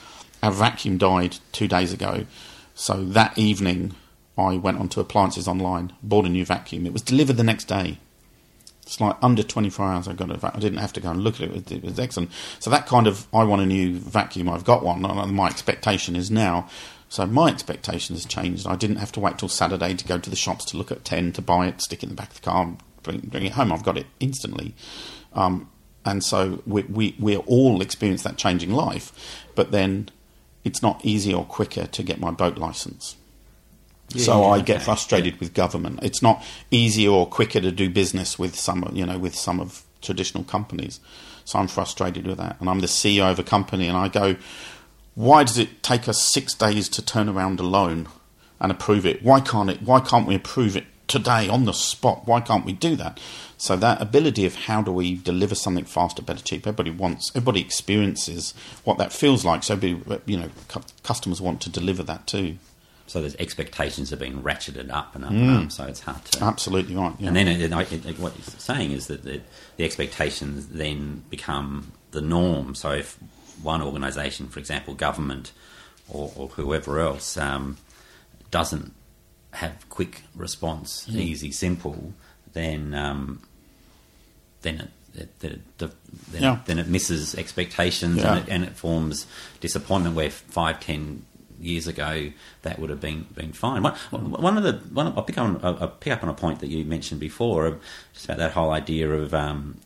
our vacuum died two days ago, so that evening I went onto appliances online, bought a new vacuum. It was delivered the next day. It's like under 24 hours I got it. I didn't have to go and look at it. It was, excellent. So that kind of, I want a new vacuum. I've got one. And my expectation is now. So my expectation has changed. I didn't have to wait till Saturday to go to the shops to look at 10 to buy it, stick it in the back of the car, bring, bring it home. I've got it instantly. Um, and so we, we, we all experience that changing life. But then it's not easier or quicker to get my boat license. so yeah, I get okay. frustrated with government. It's not easier or quicker to do business with some, you know, with some of traditional companies. So I'm frustrated with that, and I'm the CEO of a company, and I go, why does it take us six days to turn around a loan and approve it? Why can't it? Why can't we approve it today on the spot? Why can't we do that? So that ability of how do we deliver something faster, better, cheaper? Everybody wants, everybody experiences what that feels like. So, you know, customers want to deliver that too. So there's expectations are being ratcheted up and up and mm. up. So it's hard to. Absolutely right. Yeah. And then it, it, it, what you're saying is that the, the expectations then become the norm. So if one organisation, for example, government or, or whoever else, um, doesn't have quick response, easy, simple, then um, then it, it, it, the- then, Yeah. then it misses expectations Yeah. and, it, and it forms disappointment where five, ten years ago that would have been been fine. One, one of the one I'll pick on I'll pick up on a point that you mentioned before, just about that whole idea of um,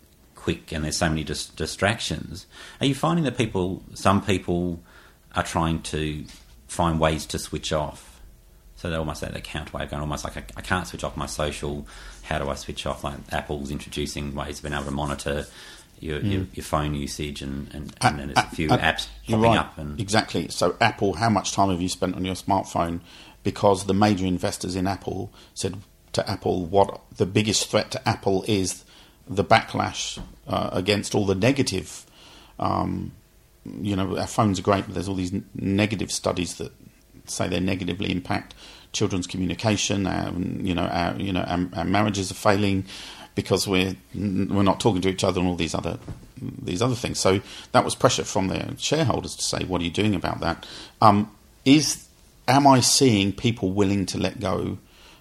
quick and there's so many dis- distractions. Are you finding that people, some people, are trying to find ways to switch off? So they're almost at the counter way of going, almost like I, I can't switch off my social. How do I switch off? Like Apple's introducing ways of being able to monitor your, your, your phone usage, and, and, and then there's a few Uh, apps popping right. up. And Exactly. So, Apple, how much time have you spent on your smartphone? Because the major investors in Apple said to Apple, what the biggest threat to Apple is the backlash uh, against all the negative. Um, you know, our phones are great, but there's all these negative studies that say they negatively impact children's communication. Um, you know, our, you know, our, our marriages are failing because we're we're not talking to each other and all these other these other things. So that was pressure from their shareholders to say, "What are you doing about that?" Um, is am I seeing people willing to let go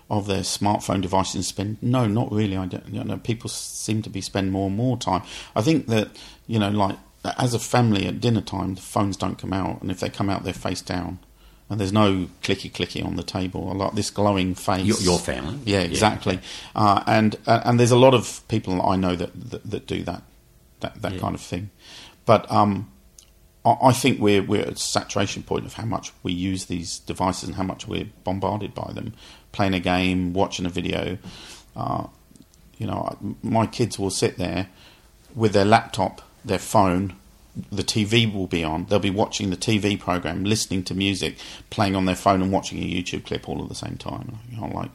of their smartphone devices and spend? No, not really. I don't. You know, people seem to be spend more and more time. I think that you know, like as a family at dinner time, the phones don't come out, and if they come out, they're face down. And there's no clicky clicky on the table. I like this glowing face. Your- your family? yeah, Yeah. exactly. Uh, and uh, and there's a lot of people I know that that, that do that that, that Yeah. kind of thing. But um, I, I think we're we're at a saturation point of how much we use these devices and how much we're bombarded by them. Playing a game, watching a video. Uh, you know, my kids will sit there with their laptop, their phone. The TV will be on. They'll be watching the TV program, listening to music, playing on their phone, and watching a YouTube clip all at the same time. You know, like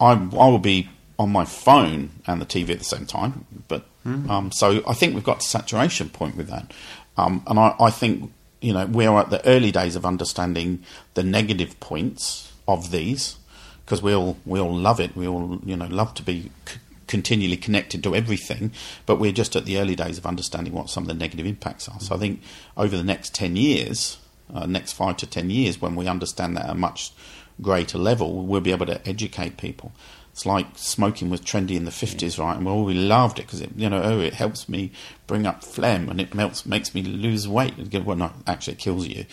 I, I will be on my phone and the TV at the same time. But um, so I think we've got to saturation point with that, um, and I, I think you know we are at the early days of understanding the negative points of these because we all we all love it. We all you know love to be c- continually connected to everything, but we're just at the early days of understanding what some of the negative impacts are. So I think over the next ten years, uh, next five to ten years, when we understand that at a much greater level, we'll be able to educate people. It's like smoking was trendy in the fifties, right? And we all we loved it because it, you know, oh, it helps me bring up phlegm and it melts, makes me lose weight. Well, no, actually, it kills you.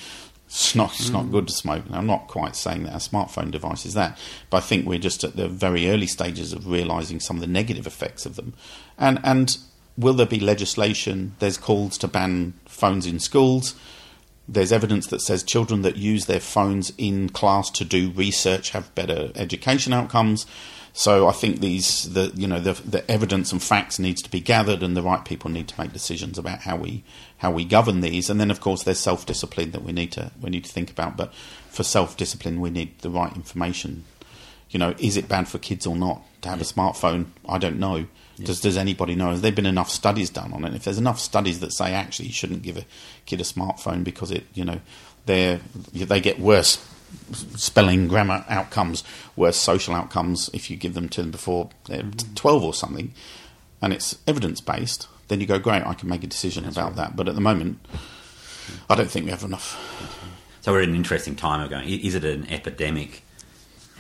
It's not, it's not mm. good to smoke. And I'm not quite saying that a smartphone device is that, but I think we're just at the very early stages of realizing some of the negative effects of them. And and will there be legislation? There's calls to ban phones in schools. There's evidence that says children that use their phones in class to do research have better education outcomes. So I think these the you know the the evidence and facts needs to be gathered, and the right people need to make decisions about how we how we govern these. And then of course there's self discipline that we need to we need to think about. But for self discipline, we need the right information. You know, is it bad for kids or not to have a smartphone? I don't know. Does Does anybody know? Has there been enough studies done on it? If there's enough studies that say actually you shouldn't give a kid a smartphone because it you know they they get worse spelling, grammar outcomes, worse social outcomes if you give them to them before they're mm-hmm. 12 or something, and it's evidence based, then you go, great, I can make a decision about that. But at the moment, I don't think we have enough. So we're at an interesting time of going. Is it an epidemic,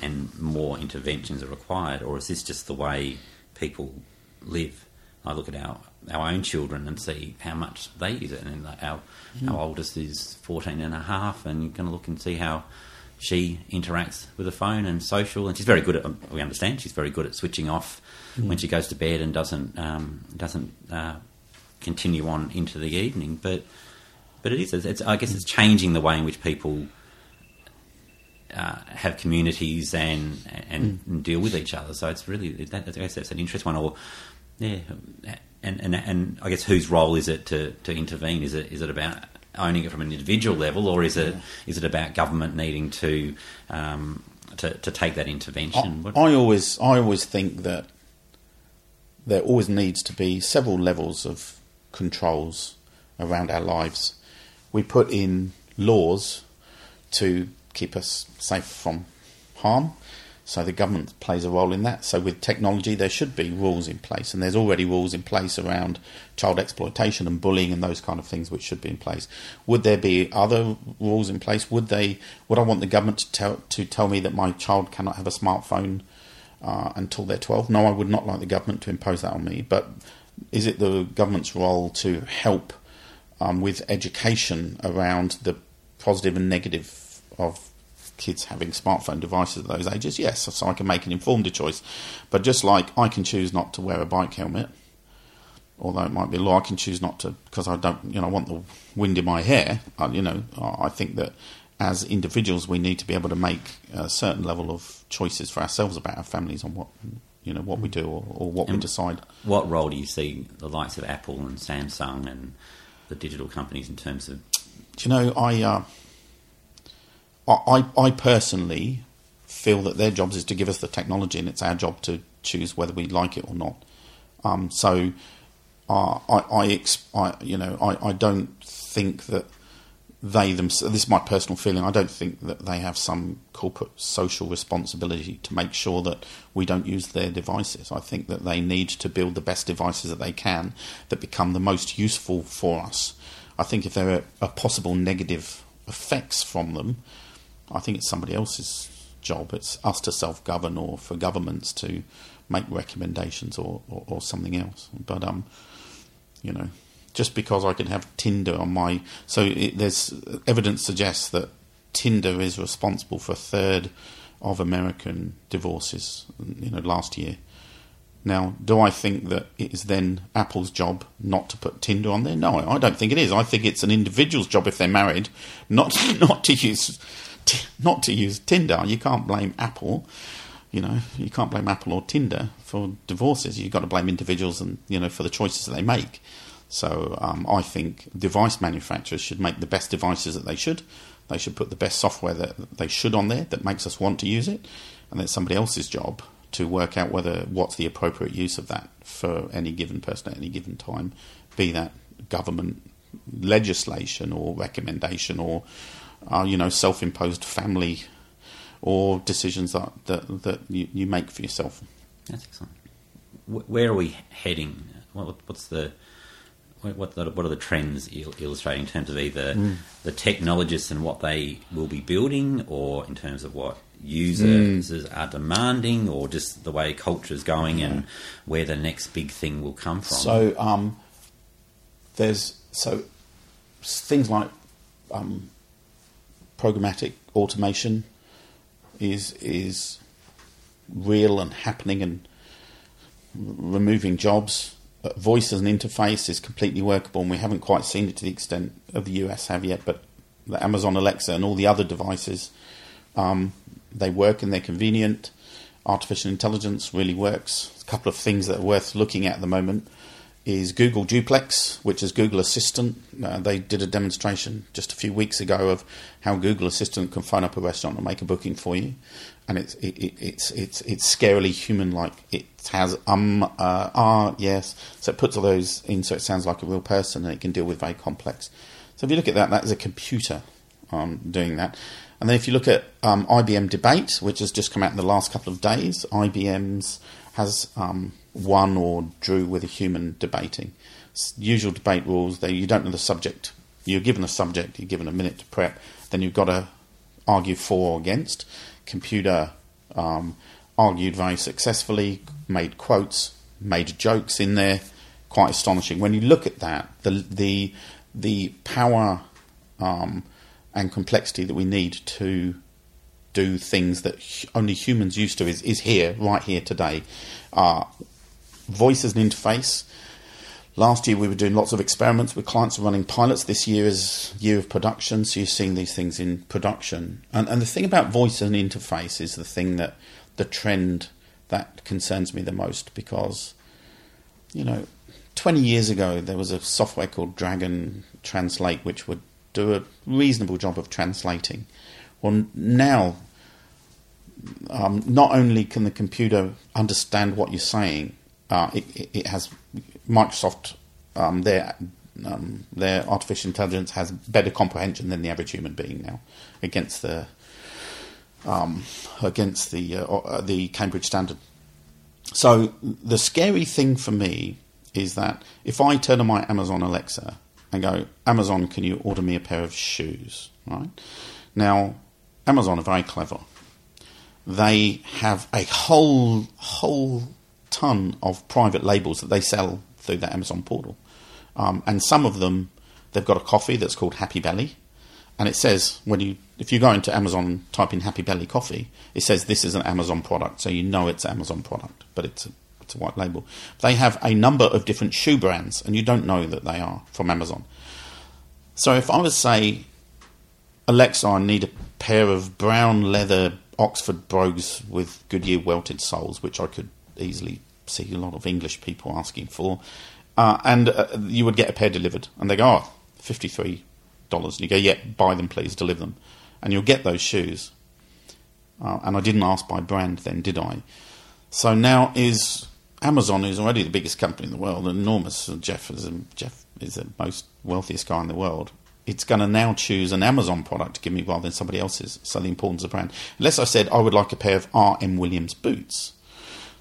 and more interventions are required, or is this just the way people live? I look at our our own children and see how much they use it, and our mm-hmm. our oldest is 14 and a half, and you're going to look and see how she interacts with the phone and social, and she's very good at. We understand she's very good at switching off when she goes to bed and doesn't um, doesn't uh, continue on into the evening, but but it is. It's, I guess it's changing the way in which people uh, have communities and and, and deal with each other. So it's really that, I guess that's an interesting one. Or yeah, and, and and I guess whose role is it to, to intervene? Is it is it about owning it from an individual level, or is it is it about government needing to um, to, to take that intervention? I, I always, I always think that there always needs to be several levels of controls around our lives. We put in laws to keep us safe from harm. So the government plays a role in that. So with technology, there should be rules in place, and there's already rules in place around child exploitation and bullying and those kind of things, which should be in place. Would there be other rules in place? Would they? Would I want the government to tell to tell me that my child cannot have a smartphone uh, until they're 12? No, I would not like the government to impose that on me. But is it the government's role to help um, with education around the positive and negative of kids having smartphone devices at those ages? Yes, so I can make an informed choice. But just like I can choose not to wear a bike helmet, although it might be a law, I can choose not to because I don't, you know, I want the wind in my hair. I, you know, I think that as individuals we need to be able to make a certain level of choices for ourselves about our families on what, you know, what we do or, or what we decide. what role do you see the likes of Apple and Samsung and the digital companies in terms of Do you know, I, uh, I, I personally feel that their jobs is to give us the technology, and it's our job to choose whether we like it or not. Um, so, uh, I, I, I, you know, I, I don't think that they themselves. This is my personal feeling. I don't think that they have some corporate social responsibility to make sure that we don't use their devices. I think that they need to build the best devices that they can that become the most useful for us. I think if there are, are possible negative effects from them, I think it's somebody else's job. It's us to self govern or for governments to make recommendations or, or, or something else. But um, you know, just because I can have Tinder on my so it, there's evidence suggests that Tinder is responsible for a third of American divorces. You know, last year. Now, do I think that it is then Apple's job not to put Tinder on there? No, I don't think it is. I think it's an individual's job if they're married, not not to use t- not to use Tinder. You can't blame Apple. You know, you can't blame Apple or Tinder for divorces. You've got to blame individuals and you know for the choices that they make. So um, I think device manufacturers should make the best devices that they should. They should put the best software that they should on there that makes us want to use it, and it's somebody else's job to work out whether what's the appropriate use of that for any given person at any given time, be that government legislation or recommendation or uh, you know self-imposed family or decisions that that, that you, you make for yourself. That's excellent. Where are we heading? What, what's the what, what the- what are the trends il- illustrating in terms of either the technologists and what they will be building, or in terms of what users are demanding, or just the way culture is going and where the next big thing will come from? So um, there's so things like um, programmatic automation is is real and happening and removing jobs. Voice as an interface is completely workable, and we haven't quite seen it to the extent of the US have yet. But the Amazon Alexa and all the other devices, um, they work and they're convenient. artificial intelligence really works. A couple of things that are worth looking at at the moment is Google Duplex, which is Google Assistant. Uh, they did a demonstration just a few weeks ago of how Google Assistant can phone up a restaurant and make a booking for you, and it's it, it, it's it's it's scarily human-like. It has um uh, ah yes, so it puts all those in so it sounds like a real person, and it can deal with very complex. So if you look at that, that is a computer um, doing that. And then if you look at um, IBM Debate, which has just come out in the last couple of days, IBM's has um, won or drew with a human debating. Usual debate rules: they you don't know the subject. You're given a subject. You're given a minute to prep. Then you've got to argue for or against. Computer um, argued very successfully, made quotes, made jokes in there. Quite astonishing. When you look at that, the the the power um, and complexity that we need to do things that only humans used to is, is here, right here today. Uh, voice as an interface. Last year we were doing lots of experiments with clients running pilots. This year is year of production, so you're seeing these things in production. And, and the thing about voice as an interface is the thing that the trend that concerns me the most because, you know, 20 years ago there was a software called Dragon Translate which would do a reasonable job of translating. Well, now um, not only can the computer understand what you're saying, uh, it, it, has Microsoft um, their um, their artificial intelligence has better comprehension than the average human being now against the um, against the uh, uh, the Cambridge standard. So the scary thing for me is that if I turn on my Amazon Alexa and go, Amazon, can you order me a pair of shoes? Right now, Amazon are very clever. They have a whole whole ton of private labels that they sell through that Amazon portal. Um, and some of them, they've got a coffee that's called Happy Belly. And it says, when you, if you go into Amazon type in Happy Belly coffee, it says this is an Amazon product. So you know it's an Amazon product, but it's a, it's a white label. They have a number of different shoe brands, and you don't know that they are from Amazon. So if I was say, Alexa, I need a pair of brown leather Oxford brogues with Goodyear welted soles, which I could easily see a lot of English people asking for. Uh, and uh, you would get a pair delivered, and they go, oh, $53. And you go, yeah, buy them, please, deliver them. And you'll get those shoes. Uh, and I didn't ask by brand then, did I? So now is Amazon, who's already the biggest company in the world, enormous. Jeff is, Jeff is the most wealthiest guy in the world. It's going to now choose an Amazon product to give me rather than somebody else's. So the importance of brand. Unless I said I would like a pair of R.M. Williams boots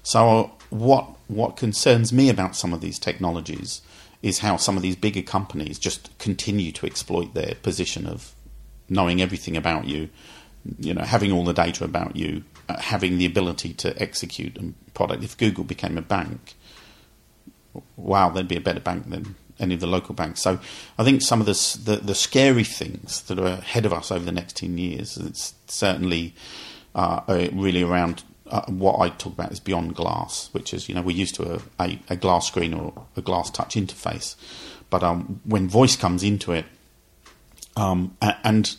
so what what concerns me about some of these technologies is how some of these bigger companies just continue to exploit their position of knowing everything about you, you know, having all the data about you, uh, having the ability to execute a product. If Google became a bank, wow, they'd be a better bank than any of the local banks. So I think some of the, the, the scary things that are ahead of us over the next 10 years, it's certainly uh, really around uh, what I talk about is beyond glass, which is you know we're used to a, a, a glass screen or a glass touch interface, but um, when voice comes into it, um, and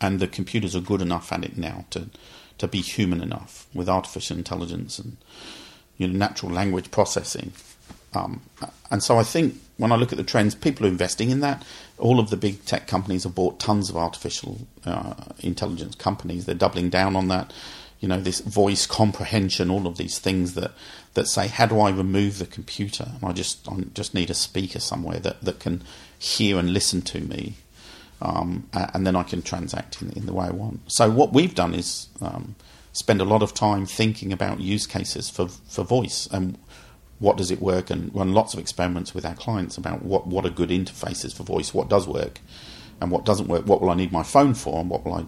and the computers are good enough at it now to to be human enough with artificial intelligence and you know natural language processing, um, and so I think when I look at the trends, people are investing in that. All of the big tech companies have bought tons of artificial uh, intelligence companies. They're doubling down on that you know, this voice comprehension, all of these things that, that say, how do I remove the computer? And I just I just need a speaker somewhere that, that can hear and listen to me, um, and then I can transact in, in, the way I want. So what we've done is um, spend a lot of time thinking about use cases for for voice and what does it work, and run lots of experiments with our clients about what what are good interfaces for voice, what does work, and what doesn't work. What will I need my phone for, and what will I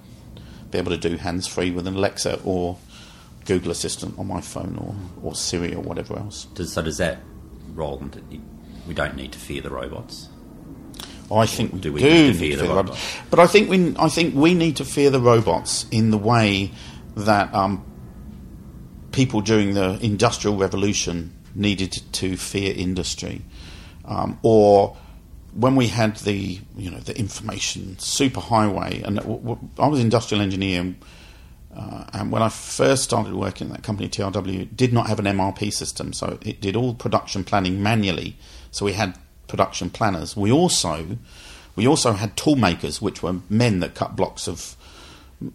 be able to do hands free with an Alexa or Google Assistant on my phone or, or Siri or whatever else. Does, so does that roll into we don't need to fear the robots? I think we do, we do need to fear, the, robots? robots? But I think we I think we need to fear the robots in the way that um, people during the Industrial Revolution needed to fear industry, um, or when we had the you know the information superhighway, and I was industrial engineer, Uh, and when I first started working at that company, TRW, did not have an MRP system, so it did all production planning manually. So we had production planners. We also we also had tool makers, which were men that cut blocks of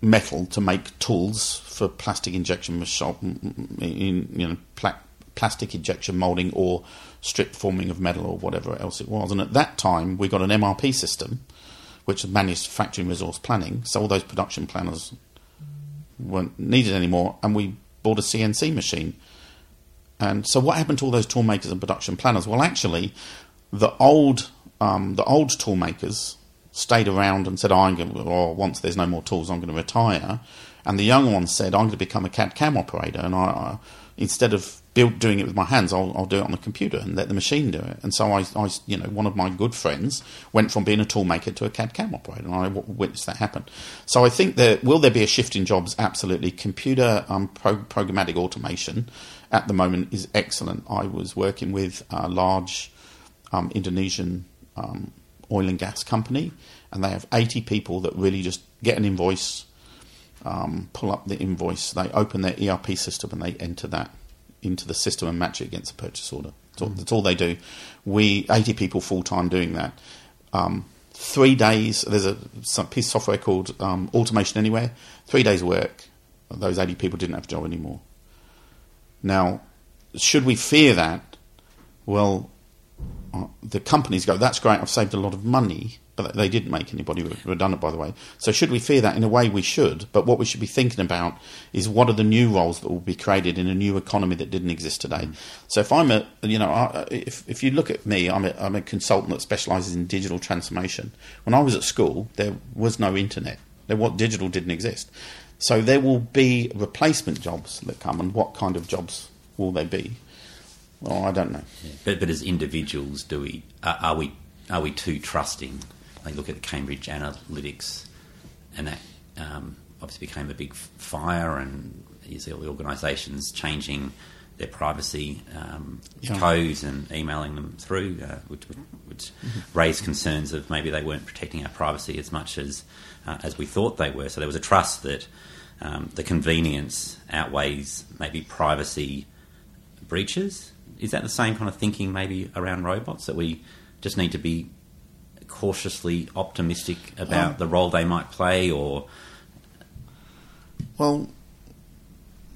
metal to make tools for plastic injection in you know pla- plastic injection molding or strip forming of metal or whatever else it was. And at that time, we got an MRP system, which was manufacturing resource planning. So all those production planners weren't needed anymore, and we bought a CNC machine. And so, what happened to all those tool makers and production planners? Well, actually, the old um, the old tool makers stayed around and said, oh, "I'm going to, or once there's no more tools, I'm going to retire." And the young ones said, "I'm going to become a CAD CAM operator." And I, I instead of build, doing it with my hands, I'll, I'll, do it on the computer and let the machine do it. And so I, I, you know, one of my good friends went from being a toolmaker to a CAD CAM operator, and I witnessed that happen. So I think that will there be a shift in jobs? Absolutely. Computer um, pro- programmatic automation at the moment is excellent. I was working with a large um, Indonesian um, oil and gas company, and they have 80 people that really just get an invoice. Um, pull up the invoice, they open their ERP system and they enter that into the system and match it against a purchase order. That's all, mm. that's all they do. We, 80 people full time doing that. Um, three days, there's a piece of software called um, Automation Anywhere. Three days' work, those 80 people didn't have a job anymore. Now, should we fear that? Well, uh, the companies go, that's great, I've saved a lot of money but they didn't make anybody redundant, by the way. So should we fear that? In a way, we should. But what we should be thinking about is what are the new roles that will be created in a new economy that didn't exist today. Mm. So if I'm a, you know, if if you look at me, I'm a, I'm a consultant that specialises in digital transformation. When I was at school, there was no internet. There what digital didn't exist. So there will be replacement jobs that come, and what kind of jobs will they be? Well, I don't know. Yeah. But but as individuals, do we are, are we are we too trusting they look at the Cambridge Analytica, and that um, obviously became a big fire, and you see all the organisations changing their privacy um, yeah. codes and emailing them through, uh, which, which mm-hmm. raised concerns of maybe they weren't protecting our privacy as much as uh, as we thought they were. So there was a trust that um, the convenience outweighs maybe privacy breaches. Is that the same kind of thinking maybe around robots that we just need to be cautiously optimistic about um, the role they might play, or well,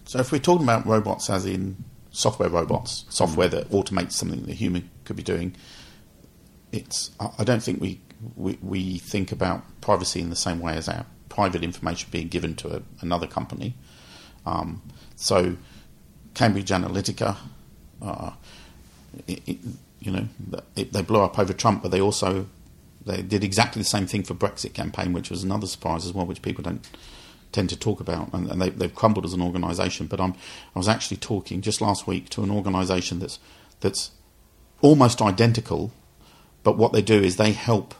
so if we're talking about robots as in software robots, software that automates something that a human could be doing, it's I don't think we, we, we think about privacy in the same way as our private information being given to a, another company. Um, so Cambridge Analytica, uh, it, it, you know, it, they blew up over Trump, but they also they did exactly the same thing for Brexit campaign, which was another surprise as well, which people don't tend to talk about, and, and they, have crumbled as an organisation. But I'm, I was actually talking just last week to an organisation that's that's almost identical, but what they do is they help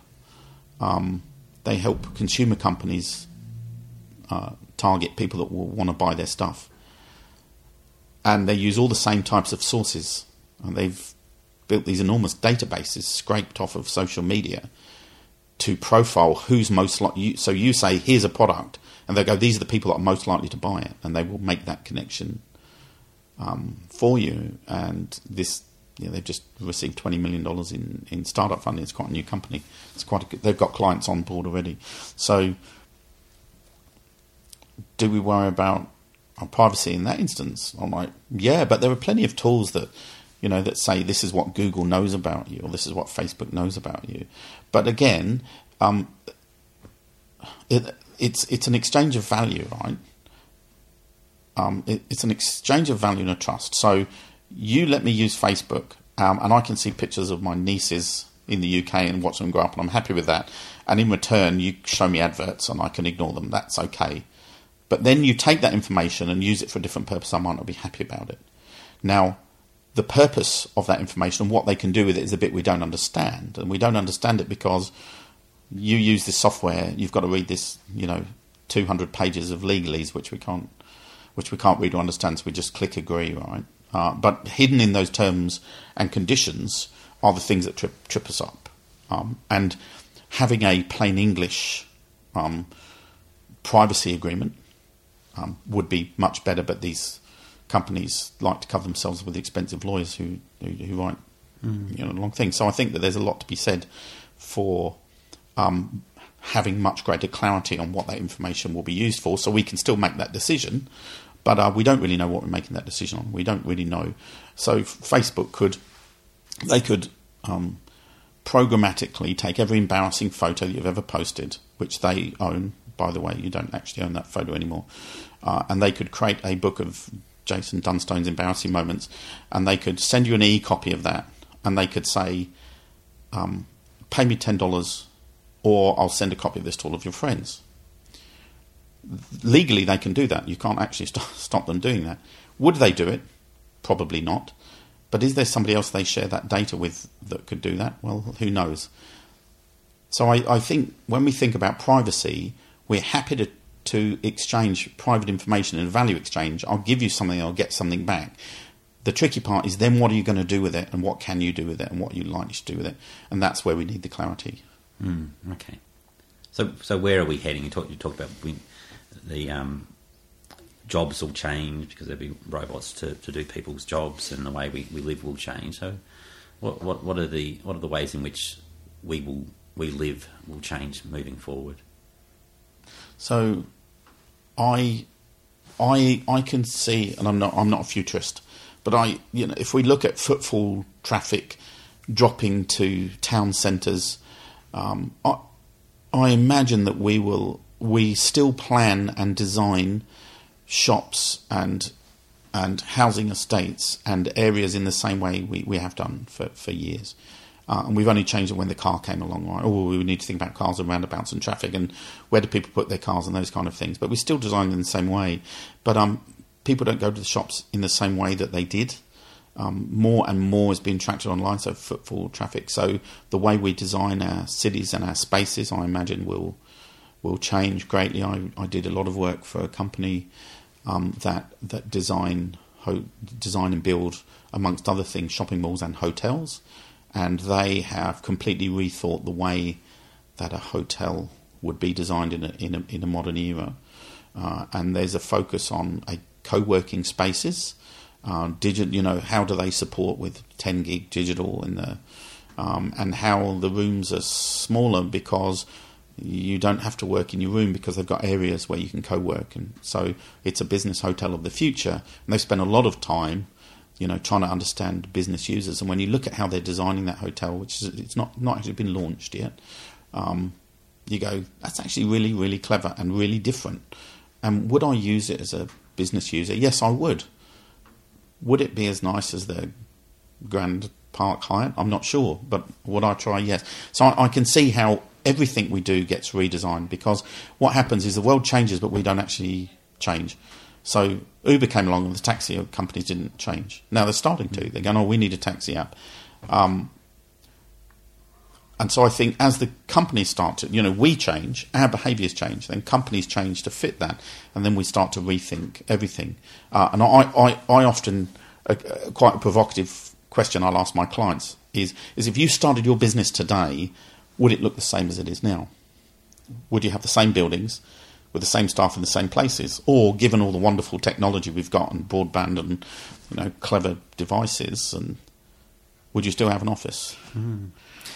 um, they help consumer companies uh, target people that will want to buy their stuff, and they use all the same types of sources, and they've built these enormous databases scraped off of social media to profile who's most likely. So you say, here's a product, and they go, these are the people that are most likely to buy it, and they will make that connection um, for you. And this, you know, they've just received twenty million dollars in, in startup funding. It's quite a new company. It's quite. A, they've got clients on board already. So, do we worry about our privacy in that instance? I'm like, yeah, but there are plenty of tools that you know, that say this is what Google knows about you or this is what Facebook knows about you. But again, um, it, it's it's an exchange of value, right? Um, it, it's an exchange of value and a trust. So you let me use Facebook, um, and I can see pictures of my nieces in the UK and watch them grow up, and I'm happy with that. And in return, you show me adverts, and I can ignore them. That's okay. But then you take that information and use it for a different purpose. I might not be happy about it. Now, the purpose of that information and what they can do with it is a bit we don't understand. And we don't understand it because you use this software, you've got to read this, you know, 200 pages of legalese, which we can't, which we can't read or understand, so we just click agree, right? Uh, but hidden in those terms and conditions are the things that trip, trip us up. Um, and having a plain English um, privacy agreement um, would be much better. But these companies like to cover themselves with expensive lawyers who who, who write you know long things. So I think that there's a lot to be said for um, having much greater clarity on what that information will be used for, so we can still make that decision. But uh, we don't really know what we're making that decision on. We don't really know. So Facebook could they could um, programmatically take every embarrassing photo you've ever posted, which they own. By the way, you don't actually own that photo anymore, uh, and they could create a book of Jason Dunstone's embarrassing moments, and they could send you an e-copy of that, and they could say, um, "Pay me ten dollars, or I'll send a copy of this to all of your friends." Legally, they can do that. You can't actually st- stop them doing that. Would they do it? Probably not. But is there somebody else they share that data with that could do that? Well, who knows? So I, I think when we think about privacy, we're happy to, to exchange private information in a value exchange. I'll give you something, I'll get something back. The tricky part is then what are you going to do with it, and what can you do with it, and what are you likely to do with it, and that's where we need the clarity. Mm, okay. So, so where are we heading? You talked, you talked about we, the um, jobs will change because there'll be robots to, to do people's jobs, and the way we, we live will change. So, what, what what are the what are the ways in which we will we live will change moving forward? So, I, I, I can see, and I'm not, I'm not a futurist, but I, you know, if we look at footfall traffic dropping to town centres, um, I, I imagine that we will, we still plan and design shops and and housing estates and areas in the same way we, we have done for, for years. Uh, and we've only changed it when the car came along. Right? Oh, we need to think about cars and roundabouts and traffic and where do people put their cars and those kind of things. But we still design in the same way. But um, people don't go to the shops in the same way that they did. Um, more and more is being tracked online, so footfall traffic. So the way we design our cities and our spaces, I imagine, will will change greatly. I, I did a lot of work for a company um, that that design ho- design and build, amongst other things, shopping malls and hotels, and they have completely rethought the way that a hotel would be designed in a in a, in a modern era. Uh, and there's a focus on a co-working spaces, uh. You know, how do they support with 10 gig digital in the um, and how the rooms are smaller because you don't have to work in your room because they've got areas where you can co-work, and so it's a business hotel of the future. And they spend a lot of time, you know, trying to understand business users. And when you look at how they're designing that hotel, which is it's not not actually been launched yet, um, you go, that's actually really really clever and really different. And would I use it as a business user? Yes, I would. Would it be as nice as the Grand Park Hyatt? I'm not sure, but would I try? Yes. So I, I can see how everything we do gets redesigned because what happens is the world changes, but we don't actually change. So Uber came along and the taxi companies didn't change. Now they're starting to. They're going, oh, we need a taxi app. Um, and so I think as the companies start to, you know, we change, our behaviours change, then companies change to fit that, and then we start to rethink everything. Uh, and I, I, I often, uh, quite a provocative question I'll ask my clients is, is if you started your business today, would it look the same as it is now? Would you have the same buildings with the same staff in the same places? Or given all the wonderful technology we've got and broadband and you know clever devices, and would you still have an office? Mm.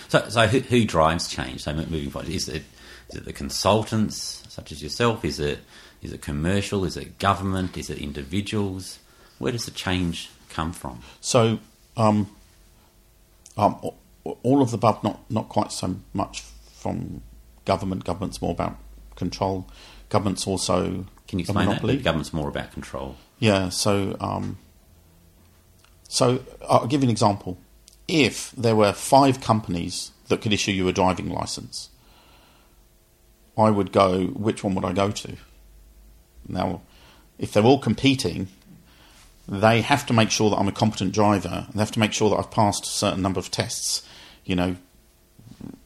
So, so who, who, drives change? So moving forward, is it is it the consultants such as yourself? Is it is it commercial? Is it government? Is it individuals? Where does the change come from? So, um, um, all of the above, not not quite so much from government. Government's more about control. Government's also can you explain that? The government's more about control. Yeah. So, um, so I'll give you an example. If there were five companies that could issue you a driving license, I would go. Which one would I go to? Now, if they're all competing, they have to make sure that I'm a competent driver. They have to make sure that I've passed a certain number of tests you know,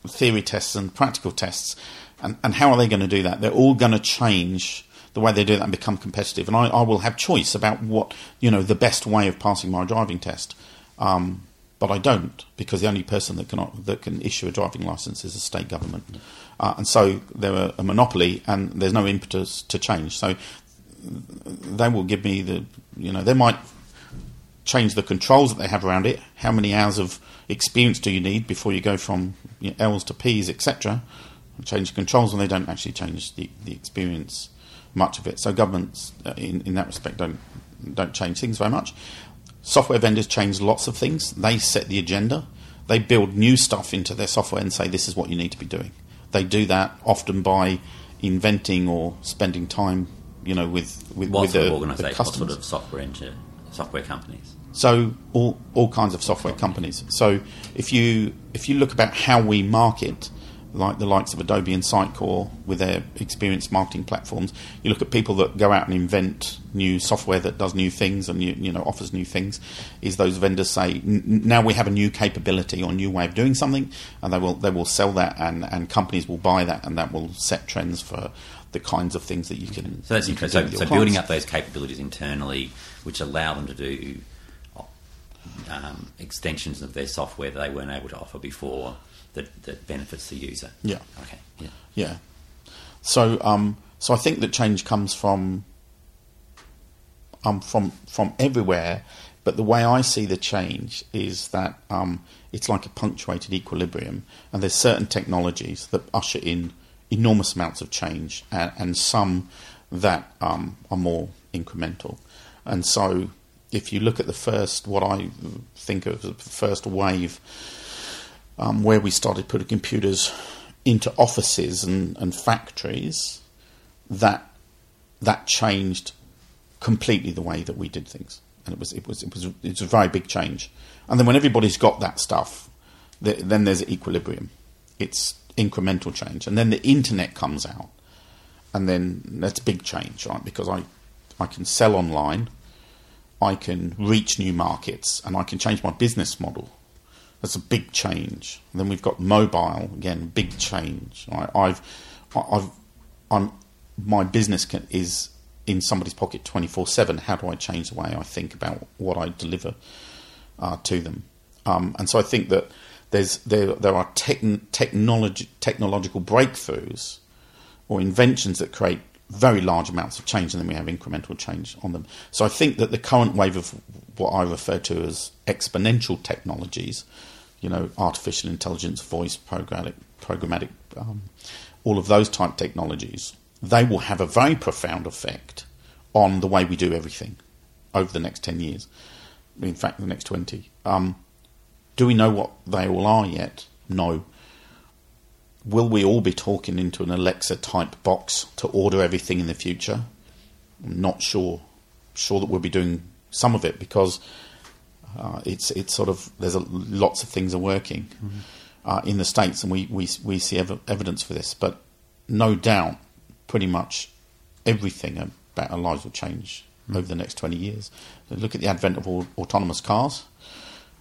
theory tests and practical tests. And, and how are they going to do that? They're all going to change the way they do that and become competitive. And I, I will have choice about what, you know, the best way of passing my driving test. Um, but I don't because the only person that can that can issue a driving license is a state government, uh, and so they're a, monopoly, and there's no impetus to change. So they will give me the you know they might change the controls that they have around it. How many hours of experience do you need before you go from you know, L's to P's, etc. Change the controls, and they don't actually change the, the experience much of it. So governments, uh, in, in that respect, don't don't change things very much. Software vendors change lots of things. They set the agenda. They build new stuff into their software and say this is what you need to be doing. They do that often by inventing or spending time, you know, with with, What with sort the, of the organisation? What sort of software engineer, software companies? So all all kinds of software companies. So if you if you look about how we market, like the likes of Adobe and Sitecore with their experience marketing platforms, you look at people that go out and invent new software that does new things and new, you know offers new things. Is those vendors say "N- n- now we have a new capability or new way of doing something, and they will they will sell that and and companies will buy that and that will set trends for the kinds of things that you can. So that's interesting. So, so building up those capabilities internally, which allow them to do um, extensions of their software that they weren't able to offer before, that, that benefits the user. Yeah. Okay. Yeah. Yeah. So, um, so I think that change comes from, um, from from everywhere. But the way I see the change is that um, it's like a punctuated equilibrium, and there's certain technologies that usher in enormous amounts of change, and, and some that um, are more incremental. And so, if you look at the first, what I think of as the first wave um, where we started putting computers into offices and, and factories, that that changed completely the way that we did things, and it was it was it was it's a very big change. And then when everybody's got that stuff, th- then there's equilibrium. It's incremental change, and then the internet comes out, and then that's a big change, right? Because I I can sell online, I can reach new markets, and I can change my business model. That's a big change. And then we've got mobile again, big change. I, I've, I've, I'm, my business can, is in somebody's pocket twenty four seven. How do I change the way I think about what I deliver uh, to them? Um, and so I think that there's there there are techn technology technological breakthroughs or inventions that create very large amounts of change, and then we have incremental change on them. So I think that the current wave of what I refer to as exponential technologies, you know, artificial intelligence, voice programmatic, programmatic, um, all of those type technologies, they will have a very profound effect on the way we do everything over the next ten years. In fact, the next twenty. Um, do we know what they all are yet? No will we all be talking into an Alexa type box to order everything in the future? I'm not sure. Sure that we'll be doing some of it because uh, it's it's sort of there's a, lots of things are working uh, in the states, and we we we see ev- evidence for this. But no doubt, pretty much everything about our lives will change over the next twenty years. Look at the advent of au- autonomous cars,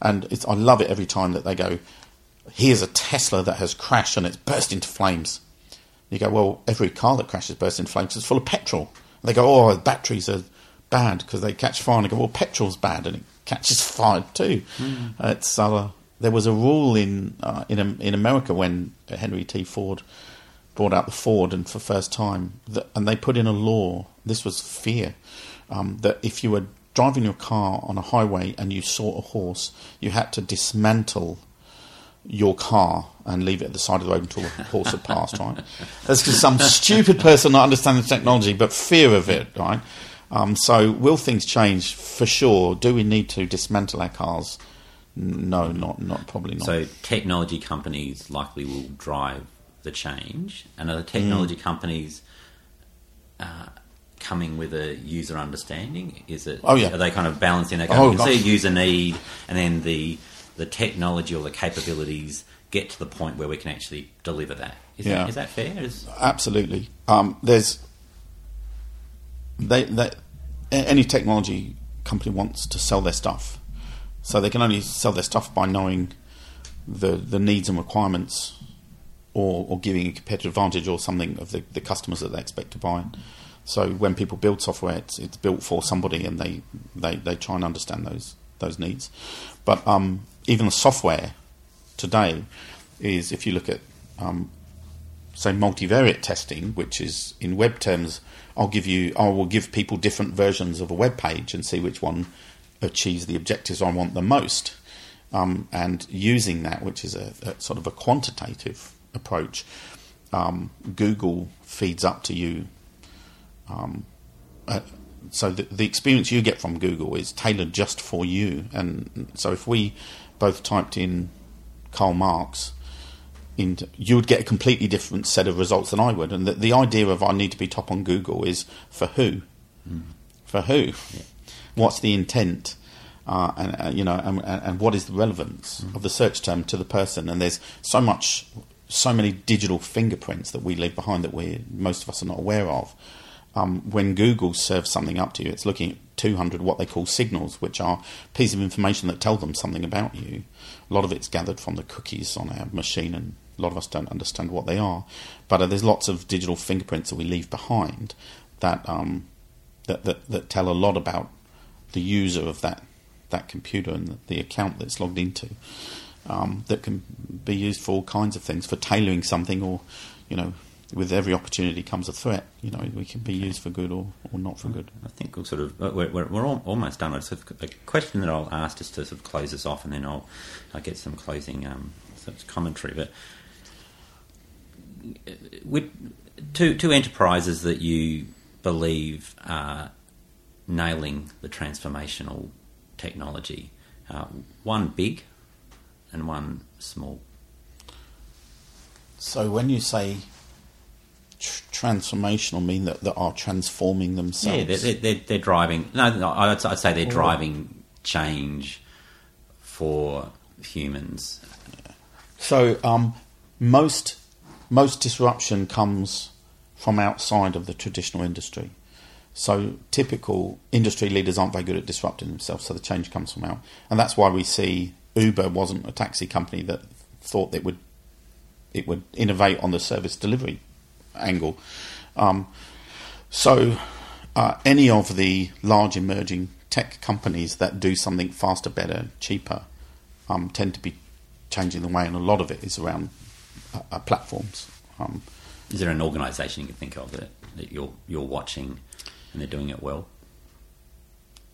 and it's, I love it every time that they go here's a Tesla that has crashed and it's burst into flames. You go, well, every car that crashes bursts into flames It's full of petrol. And they go, oh, the batteries are bad because they catch fire. And I go, well, petrol's bad and it catches fire too. Uh, it's uh, there was a rule in uh, in in America when Henry T. Ford brought out the Ford and for the first time, that, and they put in a law. This was fear um, that if you were driving your car on a highway and you saw a horse, you had to dismantle your car and leave it at the side of the road until the horse had passed, right? That's because some stupid person not understanding the technology, but fear of it, right? Um, so, will things change? For sure. Do we need to dismantle our cars? No, not not probably not. So technology companies likely will drive the change, and are the technology Mm. companies uh, coming with a user understanding? Is it? Oh, yeah. Are they kind of balancing that? Oh, you can see a user need, and then the the technology or the capabilities get to the point where we can actually deliver that. Is, Yeah. that, is that fair? Is, Absolutely. Um, there's they, they any technology company wants to sell their stuff, so they can only sell their stuff by knowing the the needs and requirements, or or giving a competitive advantage or something of the, the customers that they expect to buy. So when people build software, it's, it's built for somebody, and they, they, they try and understand those those needs. But um, even the software today is, if you look at um, say multivariate testing, which is in web terms, I'll give you, I will give people different versions of a web page and see which one achieves the objectives I want the most. Um, and using that, which is a, a, sort of a quantitative approach, um, Google feeds up to you. Um, uh, so the, the experience you get from Google is tailored just for you. And so if we both typed in Karl Marx, into, you would get a completely different set of results than I would. And the, the idea of I need to be top on Google is for who? Mm. For who? Yeah. What's the intent? Uh, and uh, you know, and, and, what is the relevance mm. of the search term to the person? And there's so much, so many digital fingerprints that we leave behind that we most of us are not aware of. Um, when Google serves something up to you, it's looking at 200 what they call signals, which are pieces of information that tell them something about you. A lot of it's gathered from the cookies on our machine, and a lot of us don't understand what they are. But uh, there's lots of digital fingerprints that we leave behind that, um, that, that that tell a lot about the user of that that computer and the account that's logged into. Um, that can be used for all kinds of things, for tailoring something, or you know, with every opportunity comes a threat. You know, we can be used for good or, or not for good. I think we'll sort of we're, we're, we're almost done. It's a question that I'll ask just to sort of close us off, and then I'll I'll get some closing um, sort of commentary. But uh, with two two enterprises that you believe are nailing the transformational technology, uh, one big and one small. So when you say transformational mean that, that are transforming themselves? Yeah, they're, they're, they're driving. No, no I'd, I'd, say they're driving change for humans. So um, most most disruption comes from outside of the traditional industry. So typical industry leaders aren't very good at disrupting themselves, so the change comes from out, and that's why we see Uber wasn't a taxi company that thought it would it would innovate on the service delivery angle. Um, so, uh, any of the large emerging tech companies that do something faster, better, cheaper um, tend to be changing the way, and a lot of it is around uh, uh, platforms. Um, is there an organisation you can think of that, that you're you're watching and they're doing it well?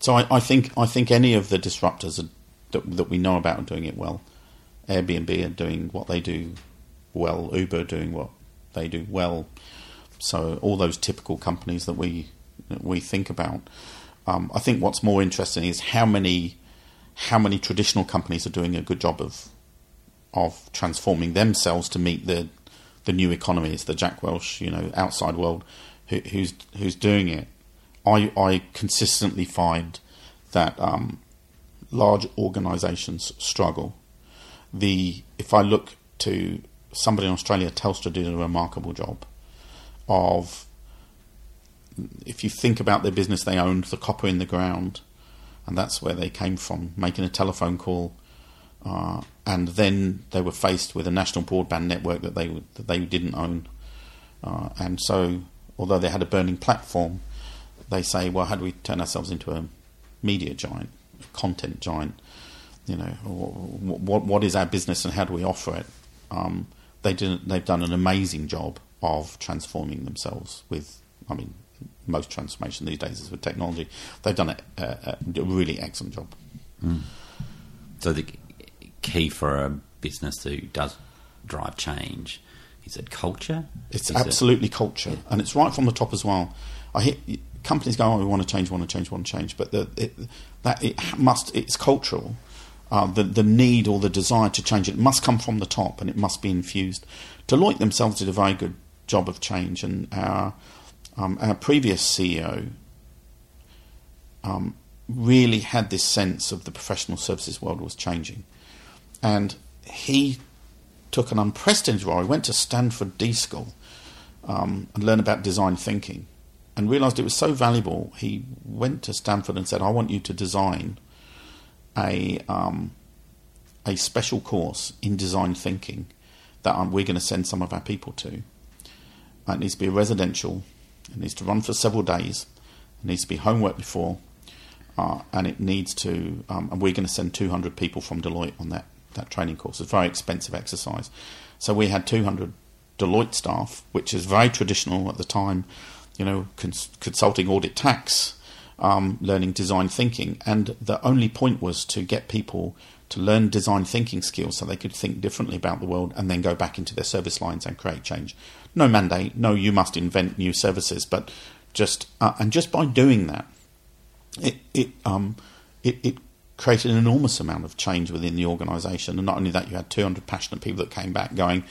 So I, I think I think any of the disruptors are, that, that we know about are doing it well. Airbnb are doing what they do well. Uber are doing what they do well. So all those typical companies that we we think about. Um, I think what's more interesting is how many how many traditional companies are doing a good job of of transforming themselves to meet the the new economy. It's the Jack Welch, you know, outside world who, who's who's doing it. I I consistently find that um, large organisations struggle. The if I look to somebody in Australia, Telstra, did a remarkable job of. If you think about their business, they owned the copper in the ground, and that's where they came from, making a telephone call, uh, and then they were faced with a national broadband network that they that they didn't own, uh, and so although they had a burning platform, they say, well, how do we turn ourselves into a media giant, a content giant? You know, what what is our business and how do we offer it? Um, they didn't. they've done an amazing job of transforming themselves with, I mean, most transformation these days is with technology. They've done a, a, a really excellent job. Mm. So the key for a business who does drive change is it culture? It's is absolutely it? culture, yeah. and it's right from the top as well. I hear companies go, "Oh, we want to change, want to change, want to change," but the, it, that it must it's cultural uh, the, the need or the desire to change it must come from the top and it must be infused. Deloitte themselves did a very good job of change, and our, um, our previous CEO um, really had this sense of the professional services world was changing. And he took an unprecedented role. He went to Stanford D School um, and learned about design thinking and realized it was so valuable. He went to Stanford and said, I want you to design a um, a special course in design thinking that we're going to send some of our people to. It needs to be residential. It needs to run for several days. It needs to be homework before, uh, and it needs to. Um, and we're going to send 200 people from Deloitte on that that training course. It's very expensive exercise. So we had 200 Deloitte staff, which is very traditional at the time, you know, cons- consulting, audit, tax, um, learning design thinking, and the only point was to get people to learn design thinking skills so they could think differently about the world and then go back into their service lines and create change. No mandate, no, you must invent new services, but just uh, and just by doing that, it it um it, it created an enormous amount of change within the organisation. And not only that, you had 200 passionate people that came back going,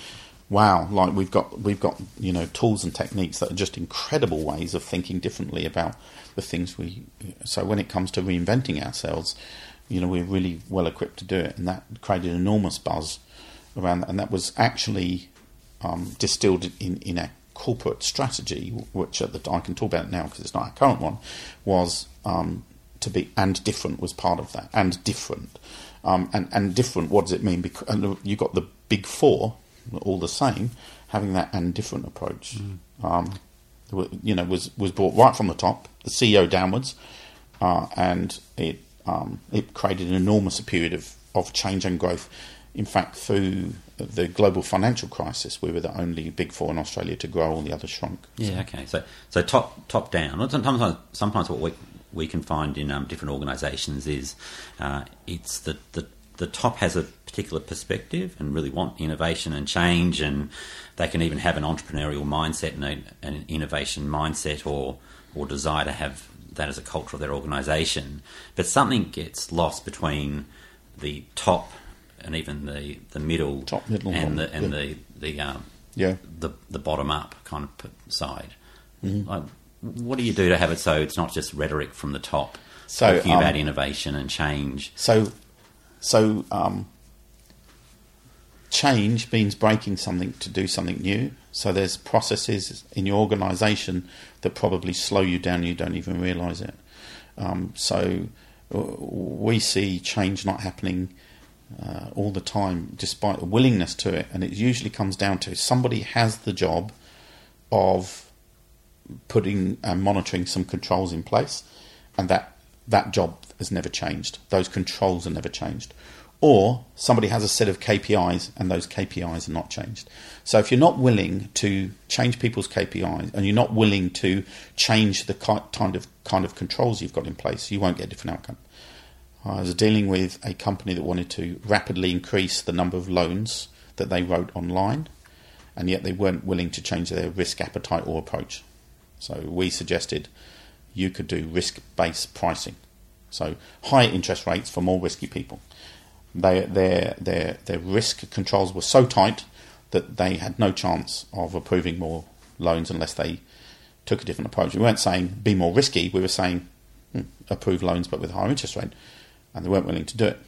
"Wow! Like we've got we've got you know tools and techniques that are just incredible ways of thinking differently about the things we." So when it comes to reinventing ourselves, you know we're really well equipped to do it, and that created an enormous buzz around that. And that was actually um, distilled in in a corporate strategy, which at the I can talk about it now because it's not our current one, was um, to be and different was part of that and different um, and and different. What does it mean? Because you got the big four, all the same, having that and different approach. Mm. Um, you know, was was brought right from the top, the CEO downwards, uh, and it um, it created an enormous period of, of change and growth. In fact, through the global financial crisis, we were the only big four in Australia to grow; all the others shrunk. Yeah, okay. So, so top top down. Sometimes, sometimes what we we can find in um, different organisations is uh, it's the, the the top has a particular perspective and really want innovation and change, and they can even have an entrepreneurial mindset and a, an innovation mindset or or desire to have that as a culture of their organisation. But something gets lost between the top and even the the middle, top middle, and the and yeah. the the um, yeah the the bottom up kind of side. Mm-hmm. Like, what do you do to have it so it's not just rhetoric from the top, so, talking um, about innovation and change? So, so um, change means breaking something to do something new. So there's processes in your organisation that probably slow you down. You don't even realise it. Um, so uh, we see change not happening uh, all the time, despite a willingness to it, and it usually comes down to somebody has the job of putting and monitoring some controls in place, and that that job has never changed. Those controls are never changed. Or somebody has a set of KPIs and those KPIs are not changed. So if you're not willing to change people's KPIs and you're not willing to change the kind of kind of controls you've got in place, you won't get a different outcome. I was dealing with a company that wanted to rapidly increase the number of loans that they wrote online, and yet they weren't willing to change their risk appetite or approach. So we suggested you could do risk based pricing. So higher interest rates for more risky people. They, their, their, their risk controls were so tight that they had no chance of approving more loans unless they took a different approach. We weren't saying be more risky, we were saying hmm, approve loans but with a higher interest rate, and they weren't willing to do it.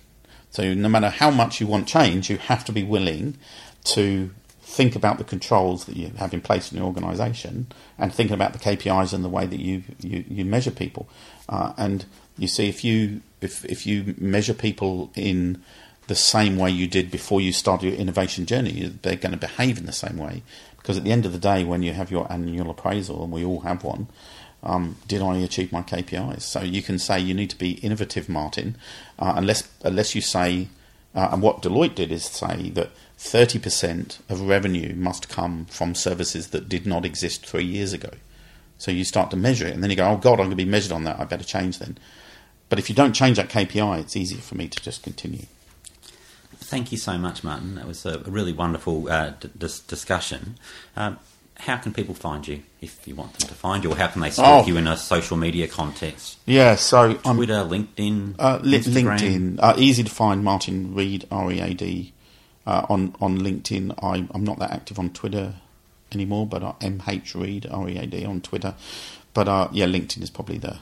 So no matter how much you want change, you have to be willing to think about the controls that you have in place in your organisation and thinking about the KPIs and the way that you you, you measure people. Uh, and you see, if you if if you measure people in the same way you did before you started your innovation journey, they're going to behave in the same way. Because at the end of the day, when you have your annual appraisal, and we all have one, um, did I achieve my KPIs? So you can say you need to be innovative, Martin, uh, unless unless you say, uh, and what Deloitte did is say that 30% of revenue must come from services that did not exist three years ago. So you start to measure it, and then you go, oh God, I'm going to be measured on that. I better change then. But if you don't change that KPI, it's easier for me to just continue. Thank you so much, Martin. That was a really wonderful uh, d- discussion. Um, how can people find you if you want them to find you, or how can they stalk oh. you in a social media context? Yeah, so Twitter, um, LinkedIn, uh, LinkedIn, uh, easy to find. Martin Read, R E A D uh, on on LinkedIn. I, I'm not that active on Twitter anymore, but uh, MH Read R E A D on Twitter. But uh, yeah, LinkedIn is probably the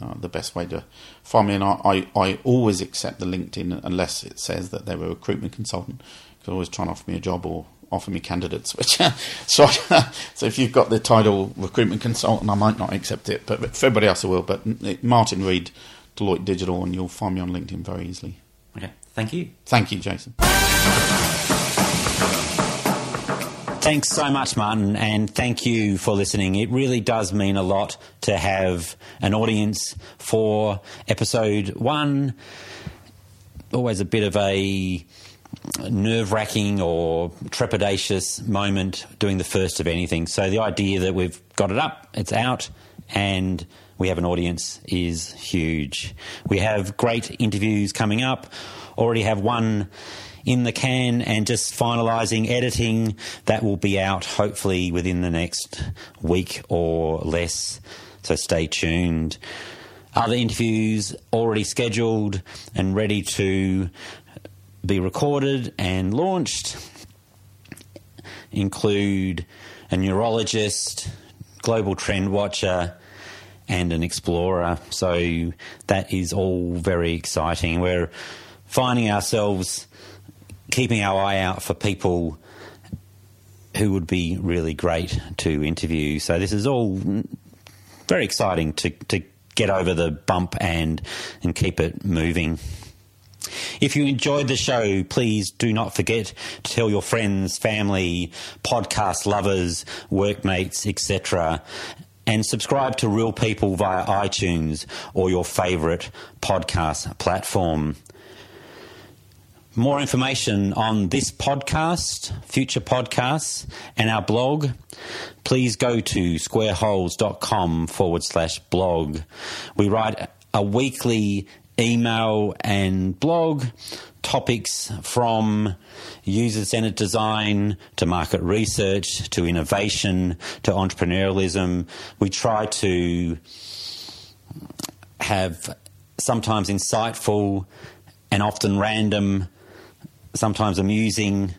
uh, the best way to find me. And I, I, I, always accept the LinkedIn unless it says that they're a recruitment consultant. Because always try and offer me a job or offer me candidates. Which so so if you've got the title recruitment consultant, I might not accept it, but for everybody else I will. But Martin Read, Deloitte Digital, and you'll find me on LinkedIn very easily. Okay, thank you. Thank you, Jason. Thanks so much, Martin, and thank you for listening. It really does mean a lot to have an audience for episode one. Always a bit of a nerve wracking or trepidatious moment doing the first of anything. So the idea that we've got it up, it's out, and we have an audience is huge. We have great interviews coming up. Already have one in the can and just finalising editing. That will be out hopefully within the next week or less. So stay tuned. Other interviews already scheduled and ready to be recorded and launched include a neurologist, global trend watcher, and an explorer. So that is all very exciting. We're finding ourselves keeping our eye out for people who would be really great to interview. So this is all very exciting to, to get over the bump and and keep it moving. If you enjoyed the show, please do not forget to tell your friends, family, podcast lovers, workmates, etc. And subscribe to Real People via iTunes or your favourite podcast platform. More information on this podcast, future podcasts, and our blog, please go to squareholes.com forward slash blog. We write a weekly email and blog topics from user centered design to market research to innovation to entrepreneurialism. We try to have sometimes insightful and often random, sometimes amusing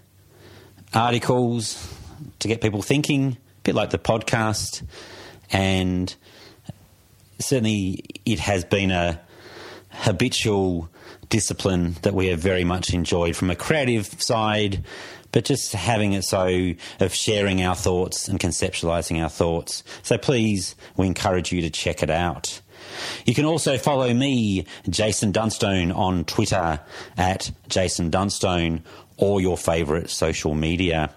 articles to get people thinking, a bit like the podcast. And certainly it has been a habitual discipline that we have very much enjoyed from a creative side, but just having it so of sharing our thoughts and conceptualizing our thoughts. So please, we encourage you to check it out. You can also follow me, Jason Dunstone, on Twitter at Jason Dunstone or your favourite social media.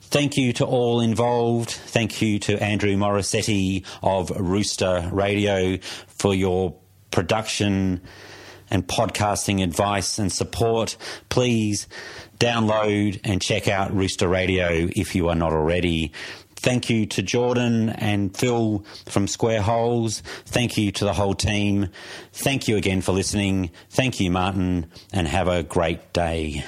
Thank you to all involved. Thank you to Andrew Morissetti of Rooster Radio for your production and podcasting advice and support, please download and check out Rooster Radio if you are not already. Thank you to Jordan and Phil from Square Holes. Thank you to the whole team. Thank you again for listening. Thank you, Martin, and have a great day.